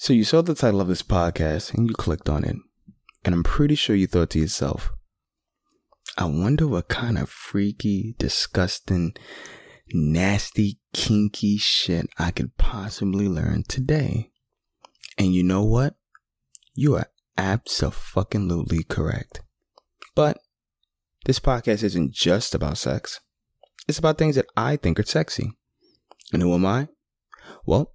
So you saw the title of this podcast and you clicked on it. And I'm pretty sure you thought to yourself, I wonder what kind of freaky, disgusting, nasty, kinky shit I could possibly learn today. And you know what? You are absolutely correct. But this podcast isn't just about sex. It's about things that I think are sexy. And who am I? Well,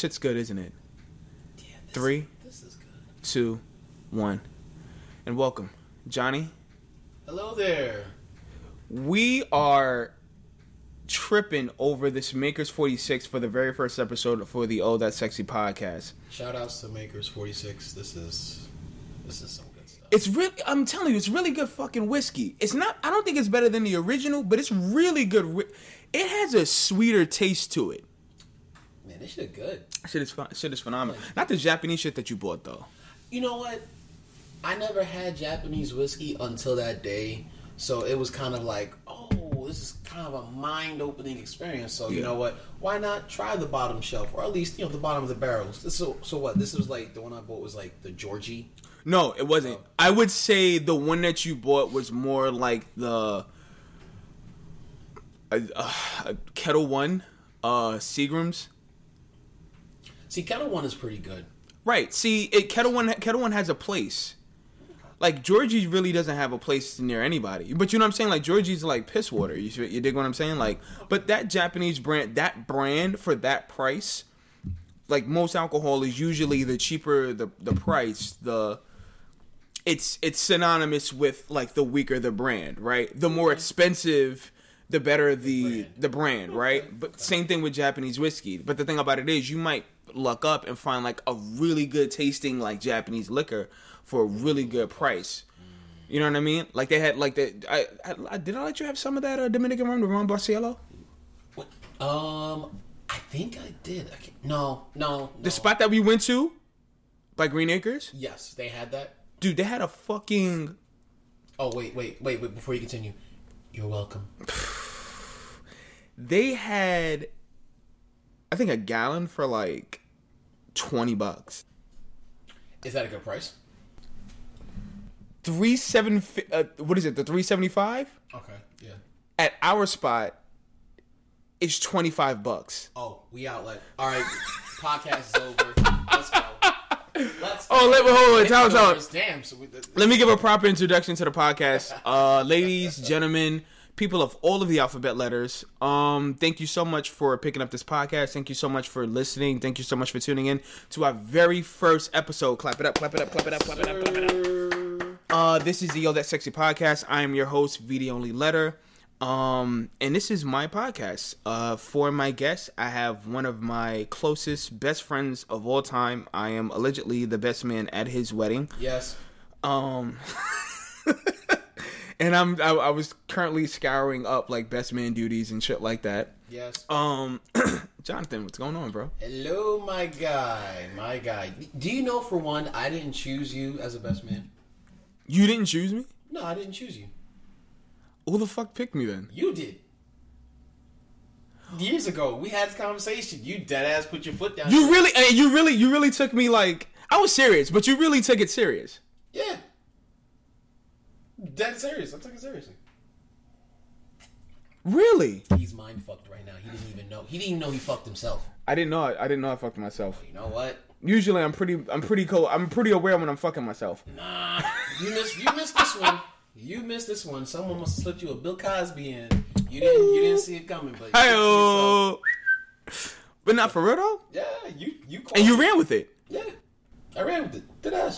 Shit's good, isn't it? Three, This is good. two, one. And welcome, Johnny. Hello there. We are tripping over this Makers 46 for the very first episode for the Oh That Sexy podcast. Shout outs to Makers 46. This is this is some good stuff. It's really, I'm telling you, it's really good fucking whiskey. It's not, I don't think it's better than the original, but it's really good. It has a sweeter taste to it. Man, this shit good. Shit is, fun, shit is phenomenal. Not the Japanese shit that you bought though. You know what? I never had Japanese whiskey until that day, so it was kind of like, oh, this is kind of a mind-opening experience. So you know what? Why not try the bottom shelf, or at least you know the bottom of the barrels? This so so what? This was like the one I bought was like the Georgi. No, it wasn't. I would say the one that you bought was more like the uh, uh, Ketel One, uh, Seagram's. See, Ketel One is pretty good. Right. See, it Ketel One Ketel One has a place. Like Georgi's really doesn't have a place near anybody. But you know what I'm saying? Like Georgi's like piss water. You you dig what I'm saying? Like, but that Japanese brand, that brand for that price, like most alcohol is usually the cheaper the the price, the it's it's synonymous with like the weaker the brand, right? The more expensive, the better the brand. the brand, right? But same thing with Japanese whiskey. But the thing about it is, you might luck up and find like a really good tasting like Japanese liquor for a really good price. You know what I mean? Like they had like the I, I, I did I let you have some of that uh, Dominican rum, the Ron Barcelo? What? Um, I think I did. I no, no, no. The spot that we went to by Green Acres, Yes, they had that. dude, they had a fucking Oh wait, wait, wait, wait! Before you continue, you're welcome. they had I think a gallon for like twenty bucks. Is that a good price? Three seven uh, what is it? The three seventy five Okay, yeah. at our spot is twenty five bucks. Oh, we outlet. All right, podcast is over. Let's go. Let's. Oh, let me hold on. Tell, tell. Damn. So we, Let me give a proper introduction to the podcast. Uh, ladies, gentlemen, people of all of the alphabet letters, um, thank you so much for picking up this podcast. Thank you so much for listening. Thank you so much for tuning in to our very first episode. Clap it up, clap it up, clap it up, clap it up, clap it up. Uh, this is the Yo That Sexy podcast. I am your host, V the Only Letter. Um, and this is my podcast. Uh, for my guest, I have one of my closest best friends of all time. I am allegedly the best man at his wedding. yes. Um, and I'm I, I was currently scouring up like best man duties and shit like that. Yes. Um, Jonathan, what's going on, bro? Hello, my guy. My guy. Do you know, for one, I didn't choose you as a best man. You didn't choose me. No, I didn't choose you. Who the fuck picked me then? You did. Years ago, we had this conversation. You dead ass put your foot down. You really, and you really, you really took me like I was serious, but you really took it serious. Yeah. Dead serious. I took it seriously. Really? He's mind fucked right now. He didn't even know. He didn't even know he fucked himself. I didn't know. I didn't know I fucked myself. You know what? Usually, I'm pretty. I'm pretty cool. I'm pretty aware when I'm fucking myself. Nah, you missed. You missed this one. You missed this one. Someone must have slipped you a Bill Cosby in. You didn't. You didn't see it coming, but you Hey, but not for real though. Yeah, you you. And you ran with it. Yeah, I ran with it. Did I?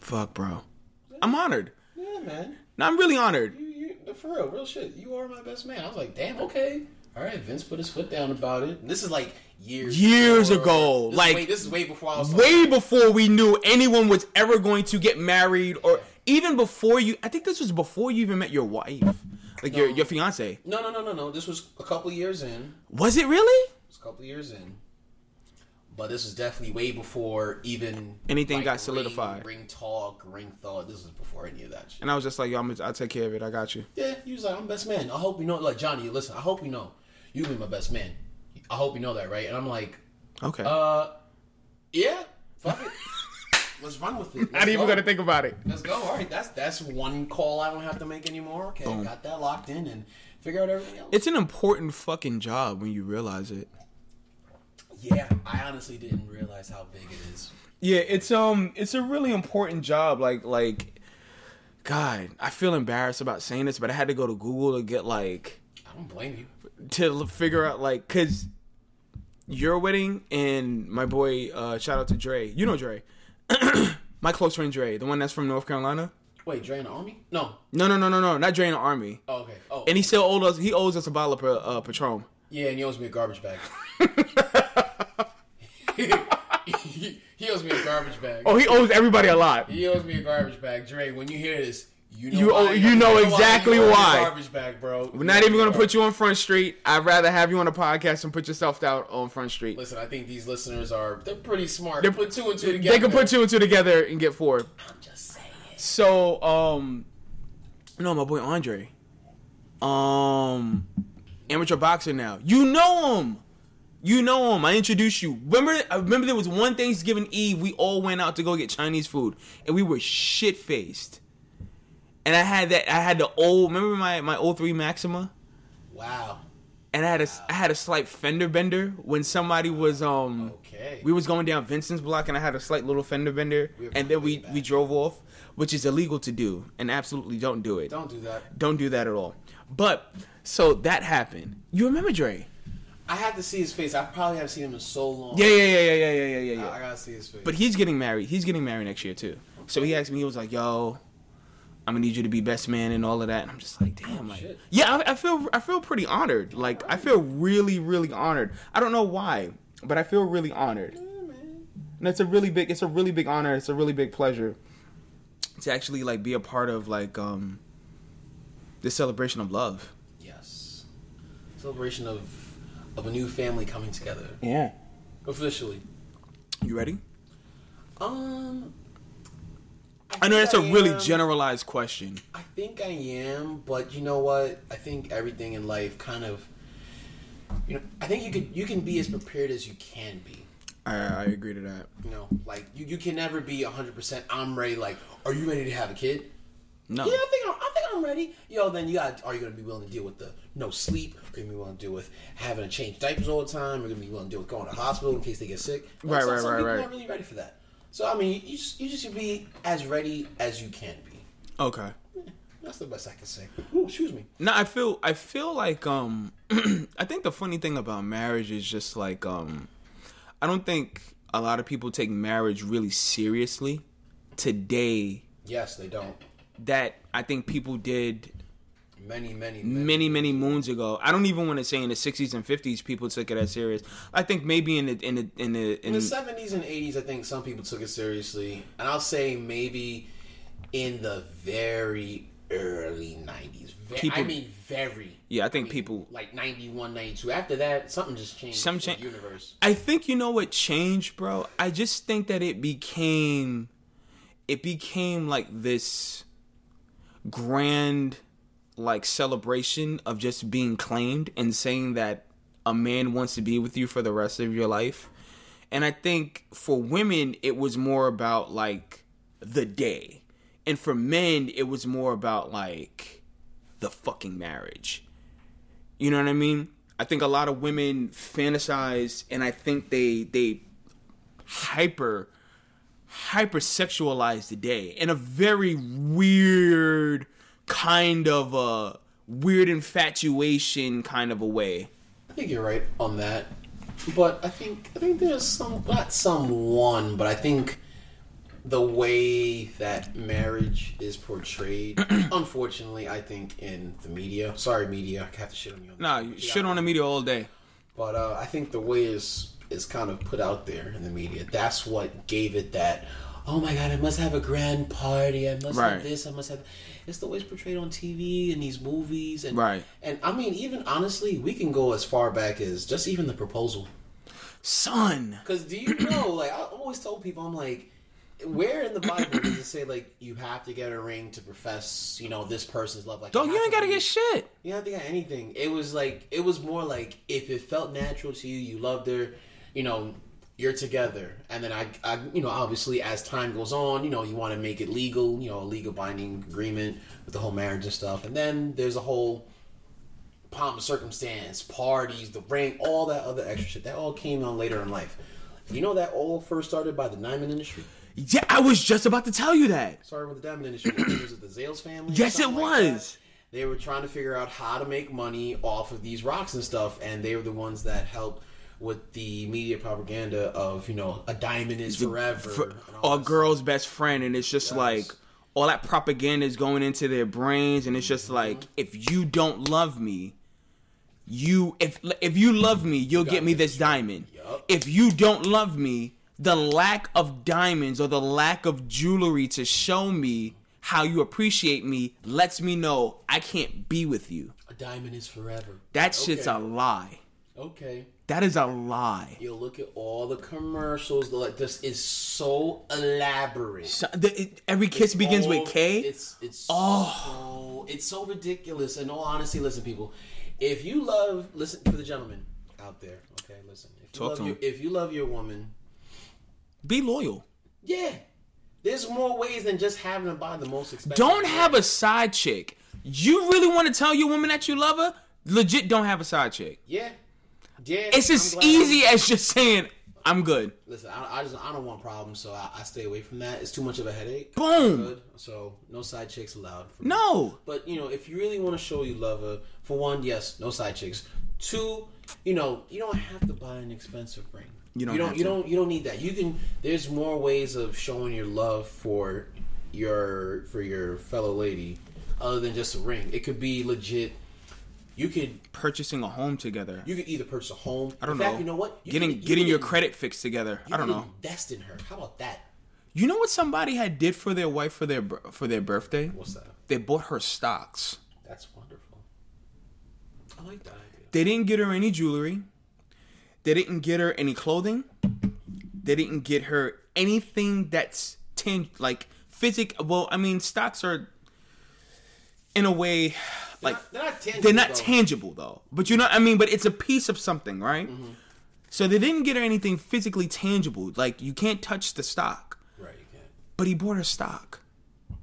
Fuck, bro. I'm honored. Yeah, man. No, I'm really honored. You, you, for real, real shit. You are my best man. I was like, damn, okay. All right, Vince put his foot down about it. This is like years Years before- ago, This is like- way, this is way before I was Way before we knew anyone was ever going to get married, or even before you. I think this was before you even met your wife, like your No. your fiance. No, no, no, no, no. This was a couple years in. Was it really? It was a couple years in. But this was definitely way before even Anything like, got ring- solidified. Ring, talk, ring thought. This was before any of that shit. And I was just like, yo, I'm, I'll take care of it. I got you. Yeah, he was like, I'm best man. I hope you know. Like Johnny, listen. I hope you know. You be my best man. I hope you know that, right? And I'm like, Okay. uh, yeah, fuck it. Let's run with it. Let's Not even go. gonna think about it. Let's go. All right, that's that's one call I don't have to make anymore. Okay, Boom. got that locked in and figure out everything else. It's an important fucking job when you realize it. Yeah, I honestly didn't realize how big it is. Yeah, it's um, it's a really important job. Like, like, God, I feel embarrassed about saying this, but I had to go to Google to get like I don't blame you. to figure out like, cause your wedding and my boy, uh, shout out to Dre. You know Dre, my close friend Dre, the one that's from North Carolina. Wait, Dre in the army? No. No, no, no, no, no, not Dre in the army. Oh, okay. Oh, And he still owes us. He owes us a bottle of uh, Patron. yeah, and he owes me a garbage bag. he, he owes me a garbage bag. Oh, he owes everybody a lot. He owes me a garbage bag, Dre. When you hear this, you know You why owe- you know why exactly you owe me a why. Garbage bag, bro. We're not even gonna put you on Front Street. I'd rather have you on a podcast and put yourself out on Front Street. Listen, I think these listeners are they're pretty smart. They're- They put two and two together. They can put two and two together and get four. I'm just saying. So, um, no, my boy Andre, um, amateur boxer now. You know him. You know him. I introduced you. Remember, I remember there was one Thanksgiving Eve we all went out to go get Chinese food, and we were shit faced. And I had that. I had the old. Remember my my 03 Maxima. Wow. and I had a I had a slight fender bender when somebody was um Okay. we was going down Vincent's block and I had a slight little fender bender We and then we back. we drove off, which is illegal to do and absolutely don't do it. Don't do that. Don't do that at all. But so that happened. You remember Dre? I have to see his face. I probably haven't seen him in so long. Yeah, yeah, yeah, yeah, yeah, yeah, yeah, yeah. I, gotta see his face. But he's getting married. He's getting married next year too. So he asked me. He was like, "Yo, I'm gonna need you to be best man and all of that." And I'm just like, "Damn, like, shit. yeah, I, I feel I feel pretty honored. Like I feel really, really honored. I don't know why, but I feel really honored. And it's a really big, it's a really big honor. It's a really big pleasure to actually like be a part of like um this celebration of love. yes, celebration of of a new family coming together Yeah. officially. You ready? Um, I know think that's a really generalized question. I think I am, but you know what? I think everything in life kind of, you know, I think you could you can be as prepared as you can be. I, I agree to that. You know, like you, you can never be hundred percent. I'm ready. Like, are you ready to have a kid? No. Yeah, I think I'm, I think I'm ready. Yo, then you got. Are you gonna be willing to deal with the no sleep? We're gonna be willing to deal with having to change diapers all the time? We're gonna be willing to deal with going to the hospital in case they get sick? Right, some, right, some right, people right. aren't really ready for that. So I mean, you just you just should be as ready as you can be. Okay. That's the best I can say. Ooh, excuse me. No, I feel I feel like um I think the funny thing about marriage is just like um I don't think a lot of people take marriage really seriously today Yes, they don't. that I think people did Many, many, many many moons ago. I don't even want to say in the 60s and 50s people took it as serious. I think maybe in the in the in the in, In the seventies and eighties, I think some people took it seriously, and I'll say maybe in the very early nineties. I People- mean, very. Yeah, I think mean, people- like 91, 92. After that, something just changed. Some change. universe. I think you know what changed, bro. I just think that it became, it became like this grand, like celebration of just being claimed and saying that a man wants to be with you for the rest of your life. And I think for women, it was more about like the day, and for men, it was more about like the fucking marriage. You know what I mean? I think a lot of women fantasize and I think they they hyper hyper sexualize the day in a very weird kind of a weird infatuation kind of a way. I think you're right on that, but I think I think there's some not someone, but I think the way that marriage is portrayed, unfortunately, I think in the media. Sorry, media, I have to shit on you. On Nah, you shit on the media all day. But uh, I think the way is is kind of put out there in the media. That's what gave it that. Oh my god! I must have a grand party. I must Right. have this. I must have. It's the way it's portrayed on TV and these movies, and Right. And I mean, even honestly, we can go as far back as just even the proposal. Son. Because do you know? Like I always told people, I'm like, where in the Bible does it say like you have to get a ring to profess, you know, this person's love? Like, Dog, you ain't to gotta be- get shit. you don't have to get anything. It was like it was more like if it felt natural to you, you loved her, you know, you're together. And then I, I you know, obviously as time goes on, you know, you want to make it legal, you know, a legal binding agreement with the whole marriage and stuff. And then there's a whole pomp of circumstance, parties, the ring, all that other extra shit. That all came on later in life. You know that all first started by the diamond industry. Yeah, I was just about to tell you that. Started with the diamond industry. It was it the Zales family? Yes, it something like was. they were trying to figure out how to make money off of these rocks and stuff, and they were the ones that helped with the media propaganda of you know a diamond is forever, For, and all or girl's best friend, and it's just like all that propaganda is going into their brains, and it's just Mm-hmm. like if you don't love me, you if if you love me, you'll gotta get me this diamond. Yup. If you don't love me, the lack of diamonds or the lack of jewelry to show me how you appreciate me lets me know I can't be with you. A diamond is forever. That shit's Okay. a lie. Okay. That is a lie. You look at all the commercials. Like this is so elaborate. So- the- it- every kiss begins all- with Kay. It's it's Oh. so it's so ridiculous. In all honesty, listen, people, if you love, listen for the gentlemen out there. Okay, listen. If you Talk love to your, 'em. if you love your woman, Be loyal. yeah, there's more ways than just having to buy the most expensive. Don't ring. have a side chick. You really want to tell your woman that you love her? Legit, don't have a side chick. yeah, yeah. It's as easy as just saying, "I'm good." Listen, I, I just I don't want problems, so I, I stay away from that. It's too much of a headache. Boom. Good. So no side chicks allowed. No. But you know, if you really want to show you love her, for one, yes, no side chicks. Two, you know, you don't have to buy an expensive ring. You don't You don't. You to. don't. You don't need that. You can. There's more ways of showing your love for your for your fellow lady, other than just a ring. It could be legit. You could. Purchasing a home together. You could either purchase a home. I don't in know. fact, You know what? You getting could- you getting could your credit fixed together. I don't could know. Invest in her. How about that? You know what somebody had did for their wife for their for their birthday? What's that? They bought her stocks. That's wonderful. I like that idea. They didn't get her any jewelry. They didn't get her any clothing. They didn't get her anything that's ten like physic. Well, I mean, stocks are in a way like They're not tangible. they're not though. tangible though. But you know, I mean, but it's a piece of something, right? Mm-hmm. So they didn't get her anything physically tangible. Like you can't touch the stock. Right. You can't. But he bought her stock.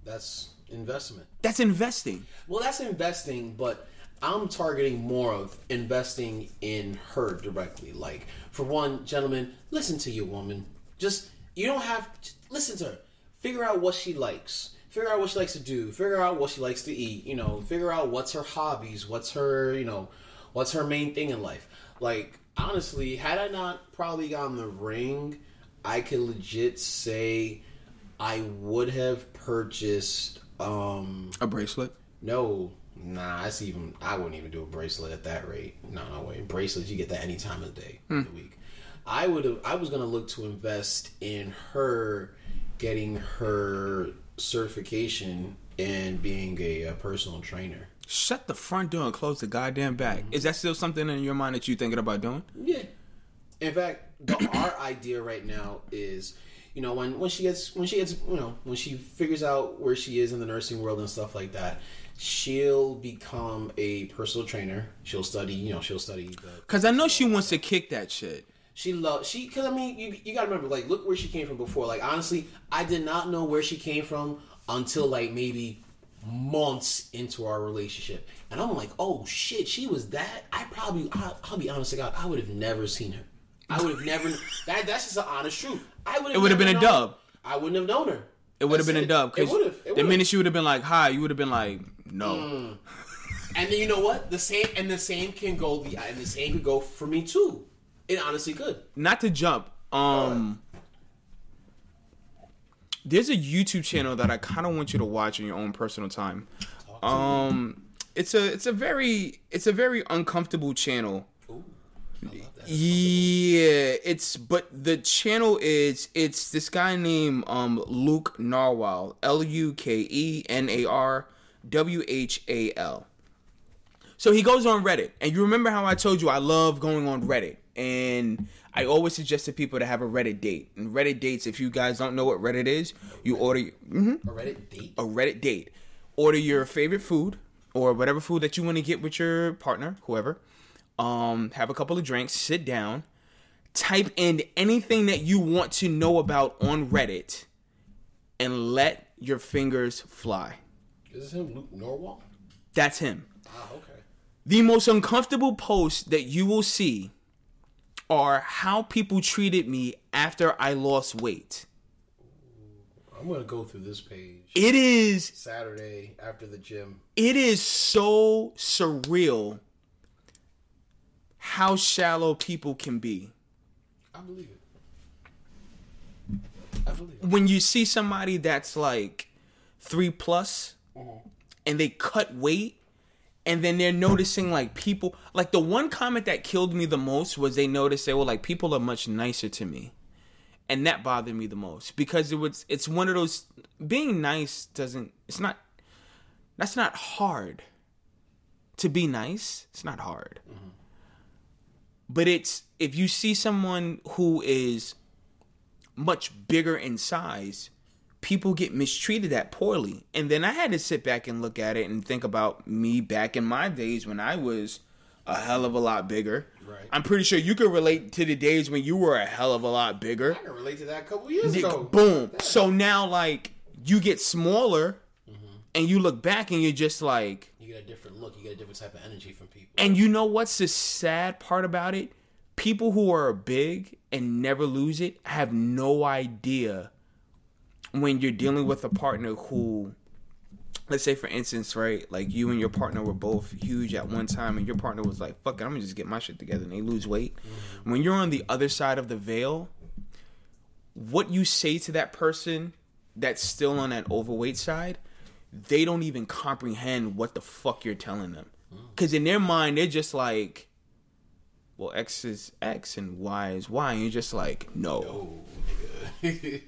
That's investment. That's investing. Well, that's investing, but I'm targeting more of investing in her directly. Like, for one, gentlemen, listen to your woman. Just you don't have listen to her. Figure out what she likes. Figure out what she likes to do. Figure out what she likes to eat. You know, figure out what's her hobbies. What's her, you know, what's her main thing in life. Like, honestly, had I not probably gotten the ring, I could legit say I would have purchased. um A bracelet. no, nah, that's even. I wouldn't even do a bracelet at that rate. No, no way. Bracelets, you get that any time of the day, of the week. I would have. I was gonna look to invest in her getting her certification and being a, a personal trainer. Shut the front door and close the goddamn back. Mm-hmm. Is that still something in your mind that you're thinking about doing? Yeah. In fact, the, our idea right now is, you know, when when she gets when she gets you know when she figures out where she is in the nursing world and stuff like that, she'll become a personal trainer. She'll study, you know, she'll study Cause I know she wants to kick that shit. She loved she because I mean you you gotta remember like look where she came from before. Like honestly, I did not know where she came from until like maybe months into our relationship, and I'm like, oh shit, she was that. I probably, I'll, I'll be honest to God, I would have never seen her. I would have never. That that's just the honest truth. I would. It would have been a dub. I wouldn't have known her. It would have been a dub because the minute she would have been like hi, you would have been like no. Mm. And then you know what? The same and the same can go the and the same could go for me too. It honestly could. Not to jump. Um, there's a YouTube channel that I kind of want you to watch in your own personal time. Um, it's a it's a very it's a very uncomfortable channel. Yeah, it's but the channel is it's this guy named um Luke Narwhal, L U K E N A R W H A L. So he goes on Reddit, and you remember how I told you I love going on Reddit, and I always suggest to people to have a Reddit date. And Reddit dates, if you guys don't know what Reddit is, you order mhm, A Reddit date. a Reddit date. Order your favorite food or whatever food that you want to get with your partner, whoever. Um, have a couple of drinks, sit down, type in anything that you want to know about on Reddit, and let your fingers fly. Is this him, Luke Narwhal? That's him. Ah, okay. The most uncomfortable post that you will see are how people treated me after I lost weight. I'm gonna go through this page It is Saturday after the gym. it is so surreal how shallow people can be. I believe it. I believe it. When you see somebody that's like 3 plus mm-hmm. and they cut weight and then they're noticing like people like the one comment that killed me the most was they noticed they were like people are much nicer to me. And that bothered me the most because it was it's one of those being nice doesn't it's not that's not hard. To be nice, it's not hard. Mm-hmm. But it's if you see someone who is much bigger in size, people get mistreated that poorly. And then I had to sit back and look at it and think about me back in my days when I was a hell of a lot bigger. Right. I'm pretty sure you could relate to the days when you were a hell of a lot bigger. I can relate to that a couple years ago. boom. So now like you get smaller mm-hmm. and you look back and you're just like You get a different look. You get a different type of energy from people. and you know what's the sad part about it? People who are big and never lose it have no idea when you're dealing with a partner who let's say for instance, right, like you and your partner were both huge at one time and your partner was like, fuck it, I'm gonna just get my shit together and they lose weight. Mm-hmm. When you're on the other side of the veil, what you say to that person that's still on that overweight side, they don't even comprehend what the fuck you're telling them. Mm. Cause in their mind, they're just like, well, X is X and Y is Y. And you're just like, no.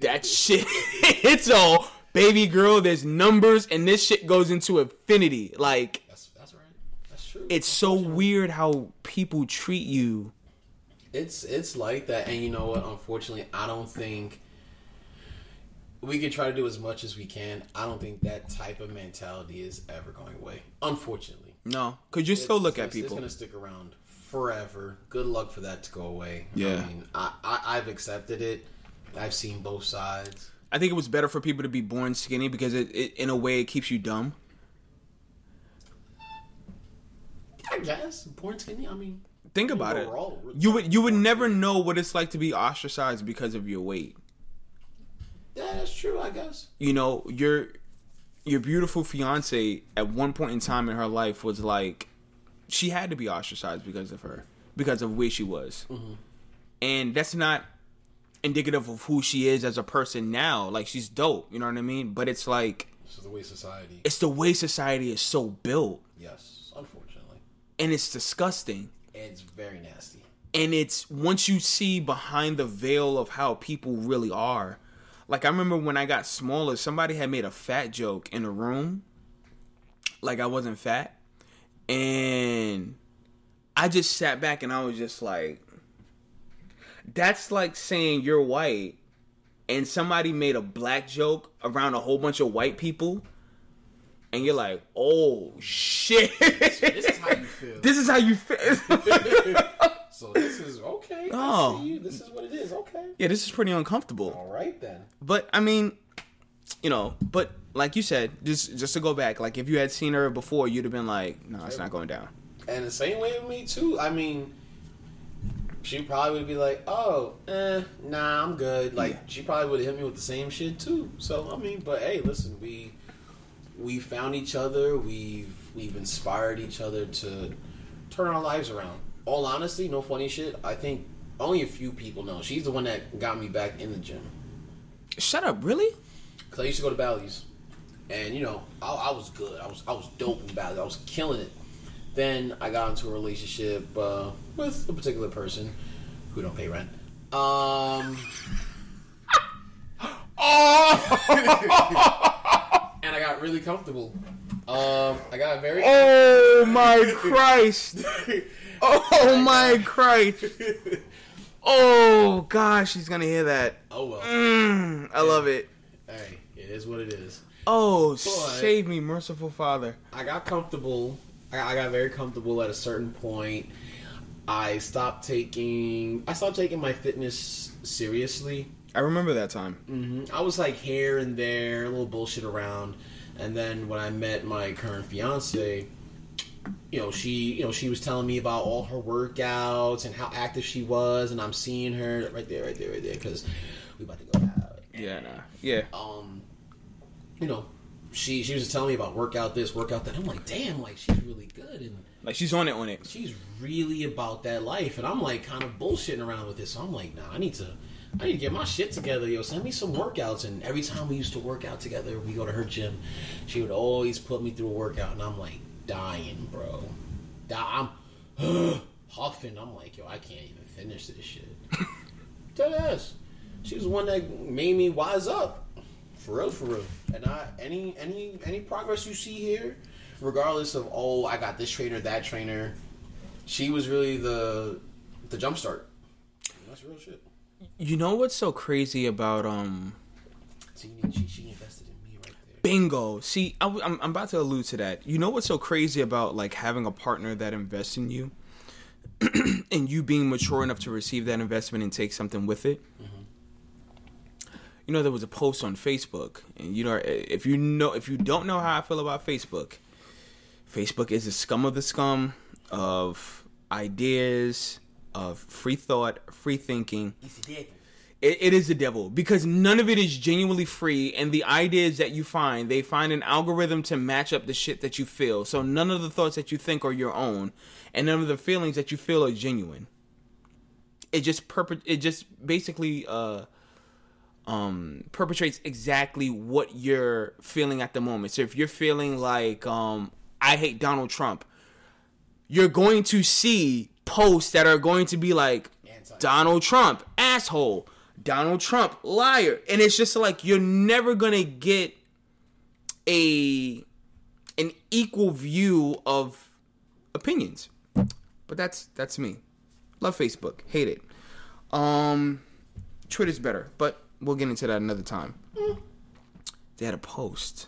That shit, it's all, baby girl, there's numbers and this shit goes into infinity. Like, That's that's right. That's true. it's so weird how people treat you. It's it's like that, and you know what? Unfortunately, I don't think we can try to do as much as we can. I don't think that type of mentality is ever going away. Unfortunately, No, because you still look at people. It's gonna stick around forever. Good luck for that to go away. Yeah. I mean, I, I I've accepted it. I've seen both sides. I think it was better for people to be born skinny because it, it in a way, it keeps you dumb. I guess born skinny. I mean, Think about it. You would you would never know what it's like to be ostracized because of your weight. yeah, that's true. I guess. You know, your your beautiful fiance at one point in time in her life was like she had to be ostracized because of her because of where she was. Mm-hmm. And that's not indicative of who she is as a person now. Like she's dope, you know what I mean? But it's like it's the way society. it's the way society is so built Yes, unfortunately, and it's disgusting. And it's very nasty. and it's once you see behind the veil of how people really are like i remember when i got smaller somebody had made a fat joke in a room like i wasn't fat and i just sat back and i was just like that's like saying you're white and somebody made a black joke around a whole bunch of white people and you're like oh shit This is how you feel. this is how you feel so this is okay. Oh. I see you. This is what it is. Okay. Yeah, this is pretty uncomfortable. All right then. But I mean, you know, but like you said, just just to go back, like if you had seen her before, you'd have been like, no, it's not going down. And the same way with me too. I mean, she probably would be like, "Oh, eh, nah, I'm good." Like Yeah. she probably would have hit me with the same shit too. So I mean, but hey, listen, we we found each other. We've we've inspired each other to turn our lives around. All honesty, no funny shit. I think only a few people know. She's the one that got me back in the gym. Shut up, really? Cause I used to go to Bally's, and you know, I, I was good. I was I was dope in Bally's. I was killing it. Then I got into a relationship uh, with a particular person who don't pay rent. Um, and I got really comfortable. Um, I got very. Oh my Christ! Oh my Christ! Oh gosh, she's gonna hear that. oh well. Mm, I love it. Hey, it is what it is. Oh, But- save me, merciful Father. I got comfortable. I I got very comfortable at a certain point. I stopped taking. I stopped taking my fitness seriously. I remember that time. hmm I was like here and there, a little bullshit around, and then when I met my current fiance, you know, she, you know, she was telling me about all her workouts and how active she was, and I'm seeing her right there, right there, right there, because we about to go out. Yeah, nah. Yeah. Um, you know, she she was telling me about workout this, workout that. I'm like, damn, like she's really good and Like she's on it on it. she's really about that life, and I'm like kind of bullshitting around with this. So I'm like, nah, I need to, I need to get my shit together, yo. Send me some workouts. And every time we used to work out together, we go to her gym. She would always put me through a workout, and I'm like dying, bro. Die- I'm huffing. I'm like, yo, I can't even finish this shit. Dead ass. She was the one that made me wise up. For real, for real. And I any any any progress you see here, regardless of oh I got this trainer, that trainer, she was really the the jump start. That's real shit. You know what's so crazy about um See, she, she invested in me right there. bingo? See, I, am I'm about to allude to that. You know what's so crazy about like having a partner that invests in you, and you being mature enough to receive that investment and take something with it. You know, there was a post on Facebook, and you know, if you know, if you don't know how I feel about Facebook, Facebook is the scum of the scum of ideas, of free thought, free thinking. It, it is the devil because none of it is genuinely free, and the ideas that you find, they find an algorithm to match up the shit that you feel. So none of the thoughts that you think are your own, and none of the feelings that you feel are genuine. It just perpet. It just basically uh, um, perpetrates exactly what you're feeling at the moment. So if you're feeling like um, I hate Donald Trump, you're going to see posts that are going to be like. Donald Trump asshole, Donald Trump liar, and it's just like you're never gonna get a an equal view of opinions. But that's that's me. Love Facebook, hate it. Um, Twitter's better, but we'll get into that another time. They had a post.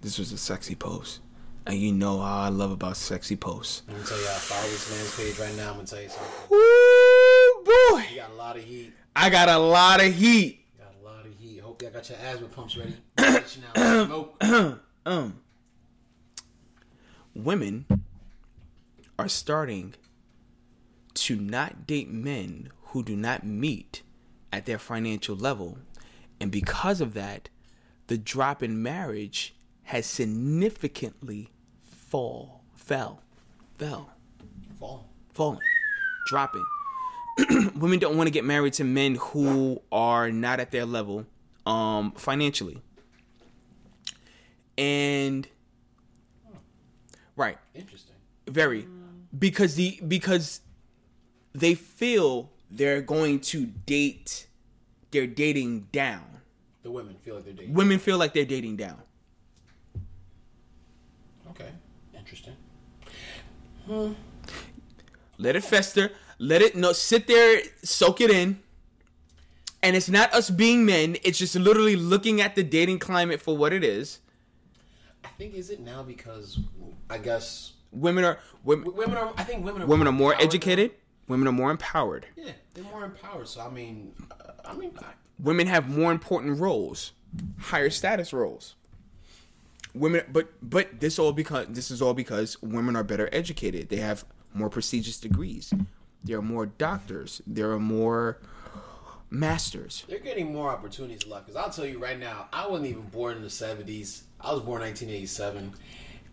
This was a sexy post. And you know how I love about sexy posts. I'm gonna tell you, I follow this man's page right now. I'm gonna tell you something. Woo boy! You got a lot of heat. I got a lot of heat. You got a lot of heat. Hope y'all got your asthma pumps ready. Smoke. Um, women are starting to not date men who do not meet at their financial level, and because of that, the drop in marriage has significantly fall, fell, fell, Fall. falling, dropping. Women don't want to get married to men who are not at their level um financially. And right, Interesting. very because the because they feel they're going to date they're dating down. The women feel like they're dating. Women feel like they're dating down. Okay. Interesting. Hmm. Let it fester. Let it no sit there, soak it in. And it's not us being men. It's just literally looking at the dating climate for what it is. I think is it now because I guess Women are women, women are. I think women are. women are more educated. Women are more empowered. Yeah, they're more empowered. So I mean, uh, I mean, I, Women have more important roles. higher status roles. Women, but but this all because this is all because women are better educated. They have more prestigious degrees. There are more doctors. There are more masters. They're getting more opportunities in life. Because I'll tell you right now, I wasn't even born in the 70s. I was born in 1987.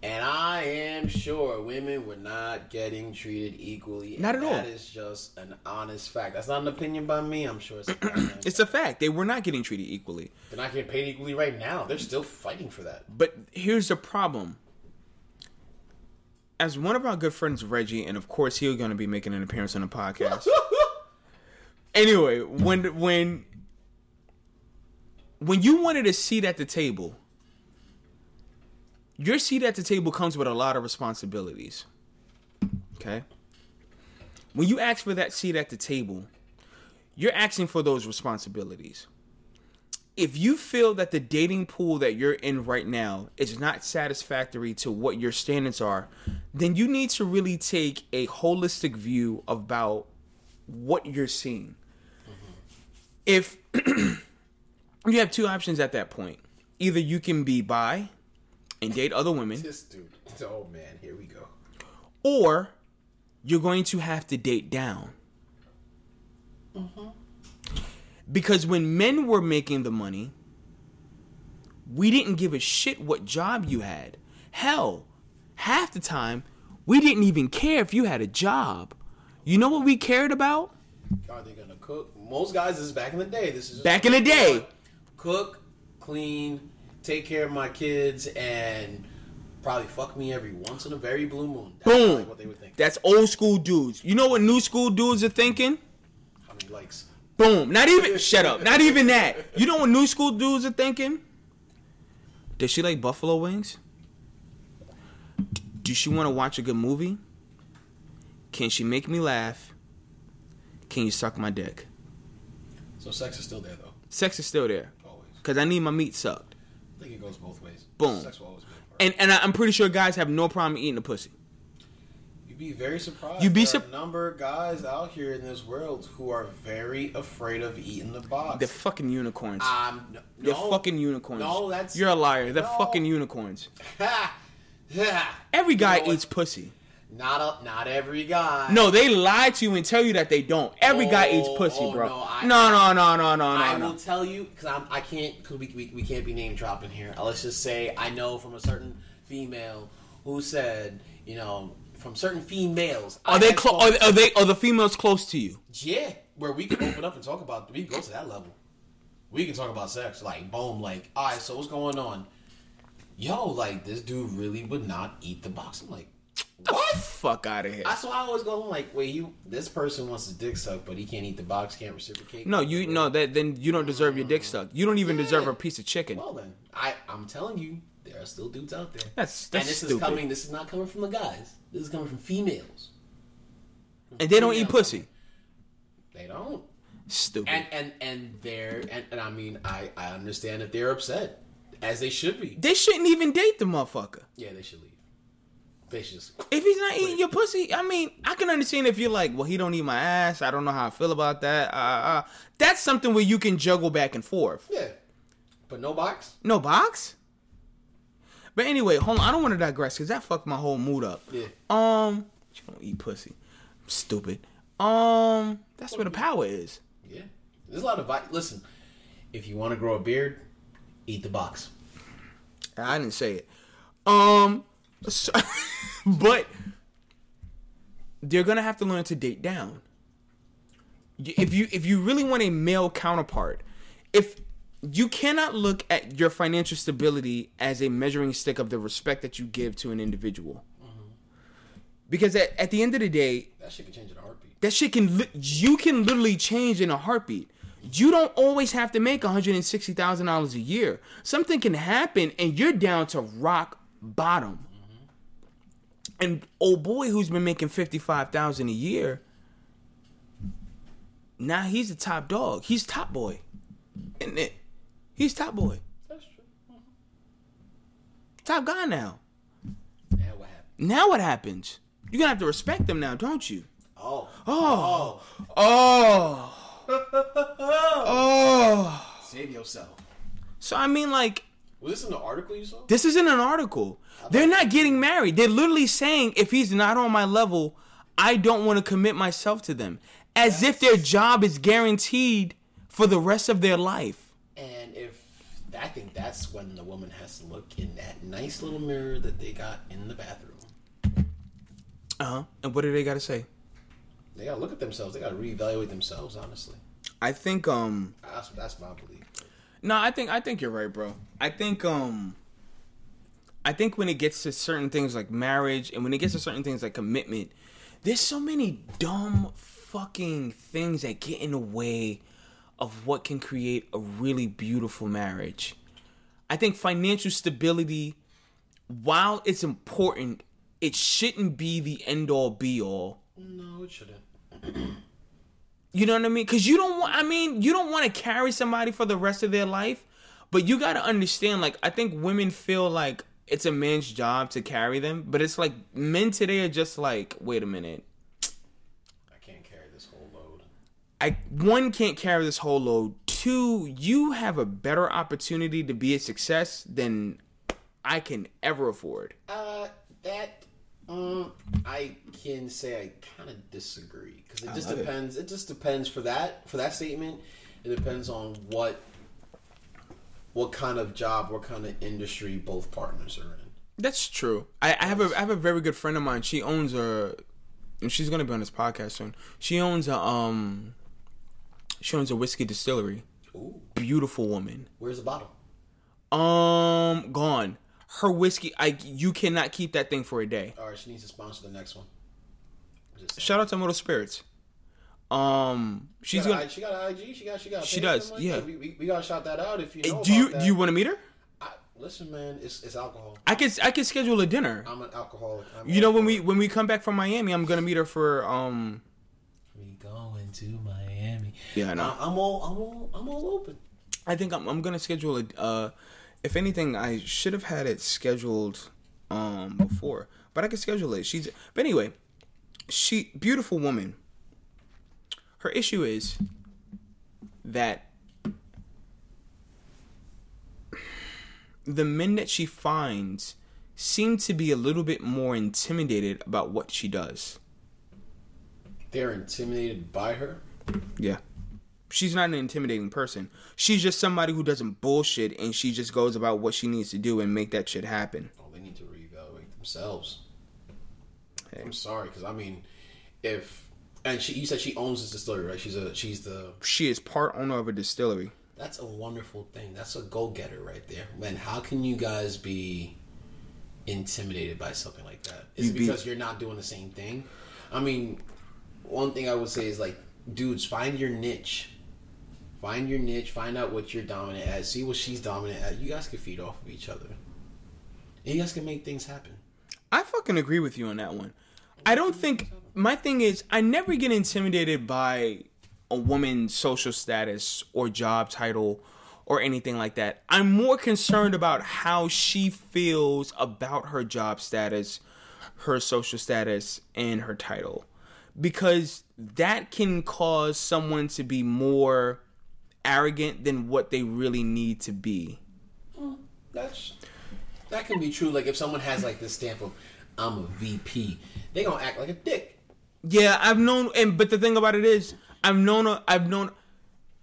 And I am sure women were not getting treated equally. Not at all. That is just an honest fact. That's not an opinion by me. I'm sure it's a fact. It's a fact. They were not getting treated equally. They're not getting paid equally right now. They're still fighting for that. But here's the problem. As one of our good friends, Reggie, and of course he's going to be making an appearance on the podcast. anyway, when when when you wanted a seat at the table, your seat at the table comes with a lot of responsibilities. Okay? When you ask for that seat at the table, you're asking for those responsibilities if you feel that the dating pool that you're in right now is not satisfactory to what your standards are, then you need to really take a holistic view about what you're seeing. If you have two options at that point, either you can be bi and date other women, This dude. Oh, man. Here we go. or you're going to have to date down. Mm-hmm. Because when men were making the money, we didn't give a shit what job you had. Hell, half the time, we didn't even care if you had a job. You know what we cared about? Are they going to cook? Most guys, this is back in the day. This is Back in the day. Cook, clean, take care of my kids, and probably fuck me every once in a very blue moon. That's Boom. like what they would think. That's old school dudes. You know what new school dudes are thinking? How many likes? Boom. Not even shut up. Not even that. You know what new school dudes are thinking? Does she like buffalo wings? Does she want to watch a good movie? Can she make me laugh? Can you suck my dick? So sex is still there, though. Sex is still there. Always. Cause I need my meat sucked. I think it goes both ways. Boom. Sex will always be a part. And and I- I'm pretty sure guys have no problem eating a pussy. You'd be very surprised. You'd be there are sup- a number of guys out here in this world who are very afraid of eating the box. They're fucking unicorns. um, no, They're no. fucking unicorns. No, that's You're a liar. They're No. fucking unicorns. Ha! Ha! Every You guy know what? eats pussy. Not a, not every guy. No, they lie to you and tell you that they don't. Every guy eats Oh, pussy, oh, bro. no, I- no, no, no, no, no, I no, will tell you because I'm can't because we, we we can't be name dropping here. Uh, Let's just say I know from a certain female who said you know from certain females. Are I they close? Are, are they? Are the females close to you? Yeah, where we can open up and talk about. We can go to that level. We can talk about sex. Like boom. Like all right. So what's going on? Yo, like this dude really would not eat the box. I'm like, What? Fuck out of here. that's why I always go. Like, wait, you this person wants his dick sucked, but he can't eat the box, can't reciprocate. No, you no. That then you don't deserve your dick sucked. You don't even Yeah. deserve a piece of chicken. Well then, I I'm telling you, there are still dudes out there. That's and that's this stupid. is coming. This is not coming from the guys. This is coming from females. and they don't eat pussy. They don't. Stupid. And and and they're and, and I mean I I understand that they're upset as they should be. they shouldn't even date the motherfucker. Yeah, they should leave. Just. If he's not eating your pussy, I mean, I can understand if you're like, well, he don't eat my ass. I don't know how I feel about that. Uh, uh, that's something where you can juggle back and forth. Yeah, but no box. No box. But anyway, hold on. I don't want to digress because that fucked my whole mood up. Yeah. Um, you don't eat pussy. Stupid. Um, that's where the power is. Yeah, there's a lot of vi- listen. If you want to grow a beard, eat the box. I didn't say it. Um, so, but they're gonna have to learn to date down. If you if you really want a male counterpart, if you cannot look at your financial stability as a measuring stick of the respect that you give to an individual, mm-hmm. because at, at the end of the day, That shit can change in a heartbeat. that shit can li- you can literally change in a heartbeat. You don't always have to make one hundred and sixty thousand dollars a year. Something can happen, and you're down to rock bottom. And old boy who's been making fifty five thousand a year, now he's the top dog. He's top boy, isn't it? He's top boy, That's true. top guy now. Now what happened? Now what happens? You're gonna have to respect them now, don't you? Oh, Oh, oh, oh. oh. save yourself. So I mean, like, Was this in the article you saw? this isn't an article. They're not getting married. They're literally saying if he's not on my level, I don't want to commit myself to them. As if their job is guaranteed for the rest of their life. And if I think that's when the woman has to look in that nice little mirror that they got in the bathroom. Uh huh. And what do they got to say? They gotta look at themselves. They gotta reevaluate themselves. Honestly, I think um that's that's my belief. No, I think I think you're right, bro. I think um I think when it gets to certain things like marriage and when it gets to certain things like commitment, there's so many dumb fucking things that get in the way of what can create a really beautiful marriage. I think financial stability while it's important, it shouldn't be the end all be all. No, it shouldn't. You know what I mean? Because you don't want. I mean, you don't want to carry somebody for the rest of their life. But you got to understand. Like, I think women feel like it's a man's job to carry them, but it's like men today are just like, wait a minute. I can't carry this whole load. I one can't carry this whole load. Two, you have a better opportunity to be a success than I can ever afford. Uh, that um, I can say I kind of disagree because it just love it. depends. It. just depends for that for that statement. It depends on what what kind of job, what kind of industry both partners are in. That's true. I, I have a I have a very good friend of mine. She owns a, and she's gonna be on this podcast soon. She owns a um, she owns a whiskey distillery. Ooh, Beautiful woman. where's the bottle? Um, gone. Her whiskey, I you cannot keep that thing for a day. All right, she needs to sponsor the next one. Shout out to Moto Spirits. Um, she's She got, gonna. she got an IG. She got. She got. She does, like yeah. that. We, we, we gotta shout that out if you know do you that. do you want to meet her? I, listen, man, it's it's alcohol. I could I could schedule a dinner. I'm an alcoholic. I'm You know when we when we come back from Miami, I'm gonna meet her for um. we going to Miami. Yeah, I know. I, I'm all I'm all I'm all open. I think I'm, I'm gonna schedule a. Uh, if anything, I should have had it scheduled um before, but I could schedule it. She's but anyway, she beautiful woman. Her issue is that the men that she finds seem to be a little bit more intimidated about what she does. They're intimidated by her. Yeah. She's not an intimidating person. She's just somebody who doesn't bullshit and she just goes about what she needs to do and make that shit happen. Oh, they need to reevaluate themselves. Hey. I'm sorry, because I mean, if and she, you said she owns this distillery, right? She's a she's the. She is part owner of a distillery. That's a wonderful thing. That's a go getter right there. Man, how can you guys be intimidated by something like that? Is You it be- because you're not doing the same thing? I mean, one thing I would say is like, dudes, find your niche. Find your niche. Find out what you're dominant at. See what she's dominant at. You guys can feed off of each other. And you guys can make things happen. I fucking agree with you on that one. I don't think my thing is I never get intimidated by a woman's social status or job title or anything like that. I'm more concerned about how she feels about her job status, her social status, and her title. Because that can cause someone to be more arrogant than what they really need to be. That's that can be true. Like if someone has like this stamp of I'm a VP, they gonna act like a dick. Yeah, I've known, and but the thing about it is, I've known, a- I've known.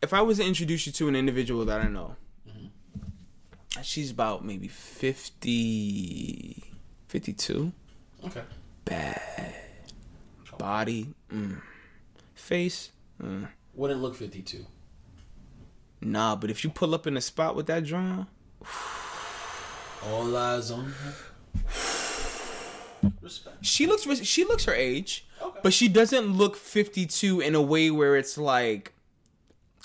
If I was to introduce you to an individual that I know, she's about maybe 50, 52. Okay. Bad body, mm. face, mm. Wouldn't look 52. nah. But if you pull up in a spot with that drum, All eyes on her. Respect. she looks, she looks her age, Okay. but she doesn't look 52 in a way where it's like,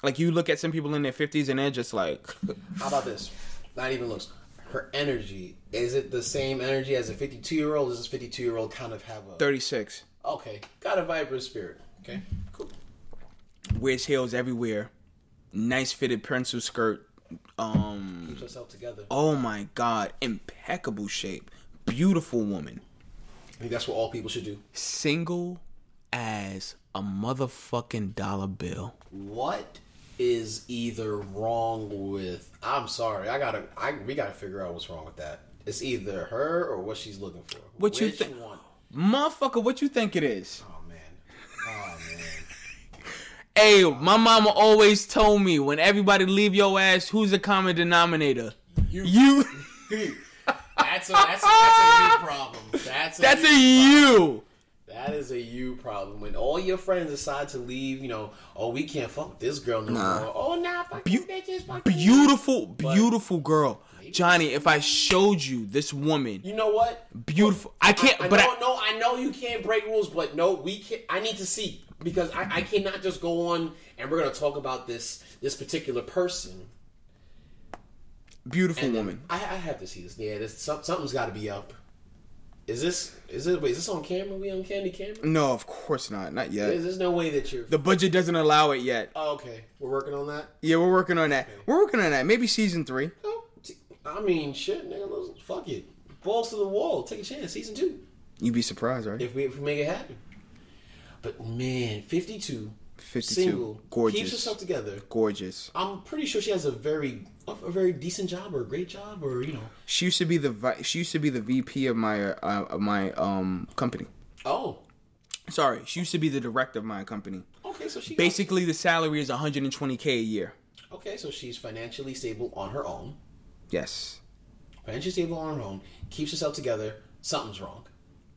like you look at some people in their 50s and they're just like. How about this? Not even looks. Her energy is it the same energy as a 52 year old? Does this 52 year old kind of have a 36. okay? Got a vibrant spirit. Okay, cool. wears heels everywhere. Nice fitted pencil skirt. Um Keeps herself together. oh my god, impeccable shape. Beautiful woman. I think that's what all people should do. Single as a motherfucking dollar bill. What? is either wrong with. I'm sorry. I gotta. I we gotta figure out what's wrong with that. It's either her or what she's looking for. What you think- Motherfucker, what you think it is? Oh man. Oh man. Hey, my mama always told me when everybody leave your ass, who's the common denominator? You. You. That's a that's, a, that's a you problem. That's a That's you a you. That is a you problem. When all your friends decide to leave, you know, oh, we can't fuck with this girl no Nah. more. Oh, nah, fuck Beau- you bitches. Fuck you. Beautiful, beautiful girl. Johnny, if I showed you this woman, You know what? beautiful. I can't, I but know, I, no, I know you can't break rules, but no, we can't. I need to see because I, I cannot just go on and we're gonna talk about this this particular person. Beautiful And woman. I, I have to see this. Yeah, this something's got to be up. Is this is it? Wait, is this on camera? We on candy camera? No, of course not. Not yet. There's, there's no way that you're. The budget doesn't allow it yet. oh, okay, we're working on that. Yeah, we're working on that. We're working on that. Maybe season three. Oh, t- I mean, shit, nigga, fuck it. Balls to the wall. Take a chance. Season two. You'd be surprised, right? If we if we make it happen. But man, 52, 52. single, Gorgeous. keeps herself together. Gorgeous. I'm pretty sure she has a very a, very decent job or a great job or you know. She used to be the vi- she used to be the VP of my uh, of my um company. Oh, Sorry, she used to be the director of my company. okay. So she Basically, the salary is 120k a year. okay. So she's financially stable on her own. Yes. Financially stable on her own. Keeps herself together. Something's wrong.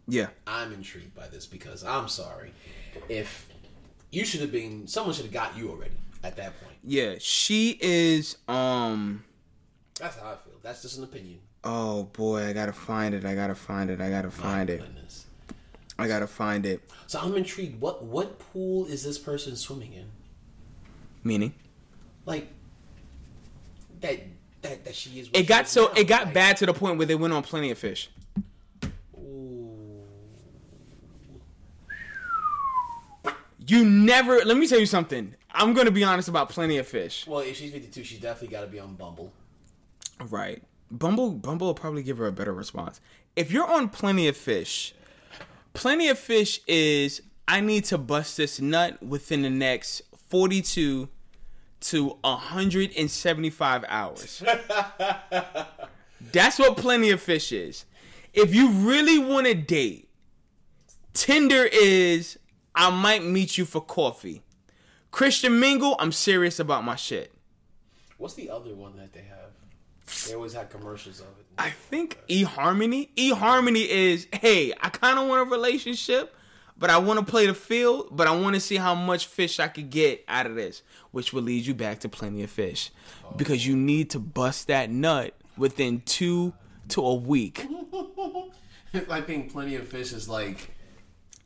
Yeah. I'm intrigued by this because I'm sorry. If you should have been, someone should have got you already at that point. Yeah. She is um. That's how I feel. That's just an opinion. Oh boy, I gotta find it. I gotta find it. I gotta find My it. goodness. I gotta find it. So I'm intrigued. What what pool is this person swimming in? Meaning, Like that that that she is. it she got is so now. it got Like, bad to the point where they went on Plenty of Fish. ooh. You never. Let me tell you something. I'm gonna be honest about Plenty of Fish. Well, if she's 52, she's definitely got to be on Bumble. Right. Bumble Bumble will probably give her a better response. If you're on Plenty of Fish, Plenty of Fish is I need to bust this nut within the next 42 to 175 hours. That's what Plenty of Fish is. If you really want to date, Tinder is I might meet you for coffee. Christian Mingle, I'm serious about my shit. What's the other one that they have? They always had commercials of it. I think eHarmony. eHarmony is, hey, I kind of want a relationship, but I want to play the field, but I want to see how much fish I could get out of this, which will lead you back to plenty of fish, oh. because you need to bust that nut within two to a week. I think Plenty of Fish is like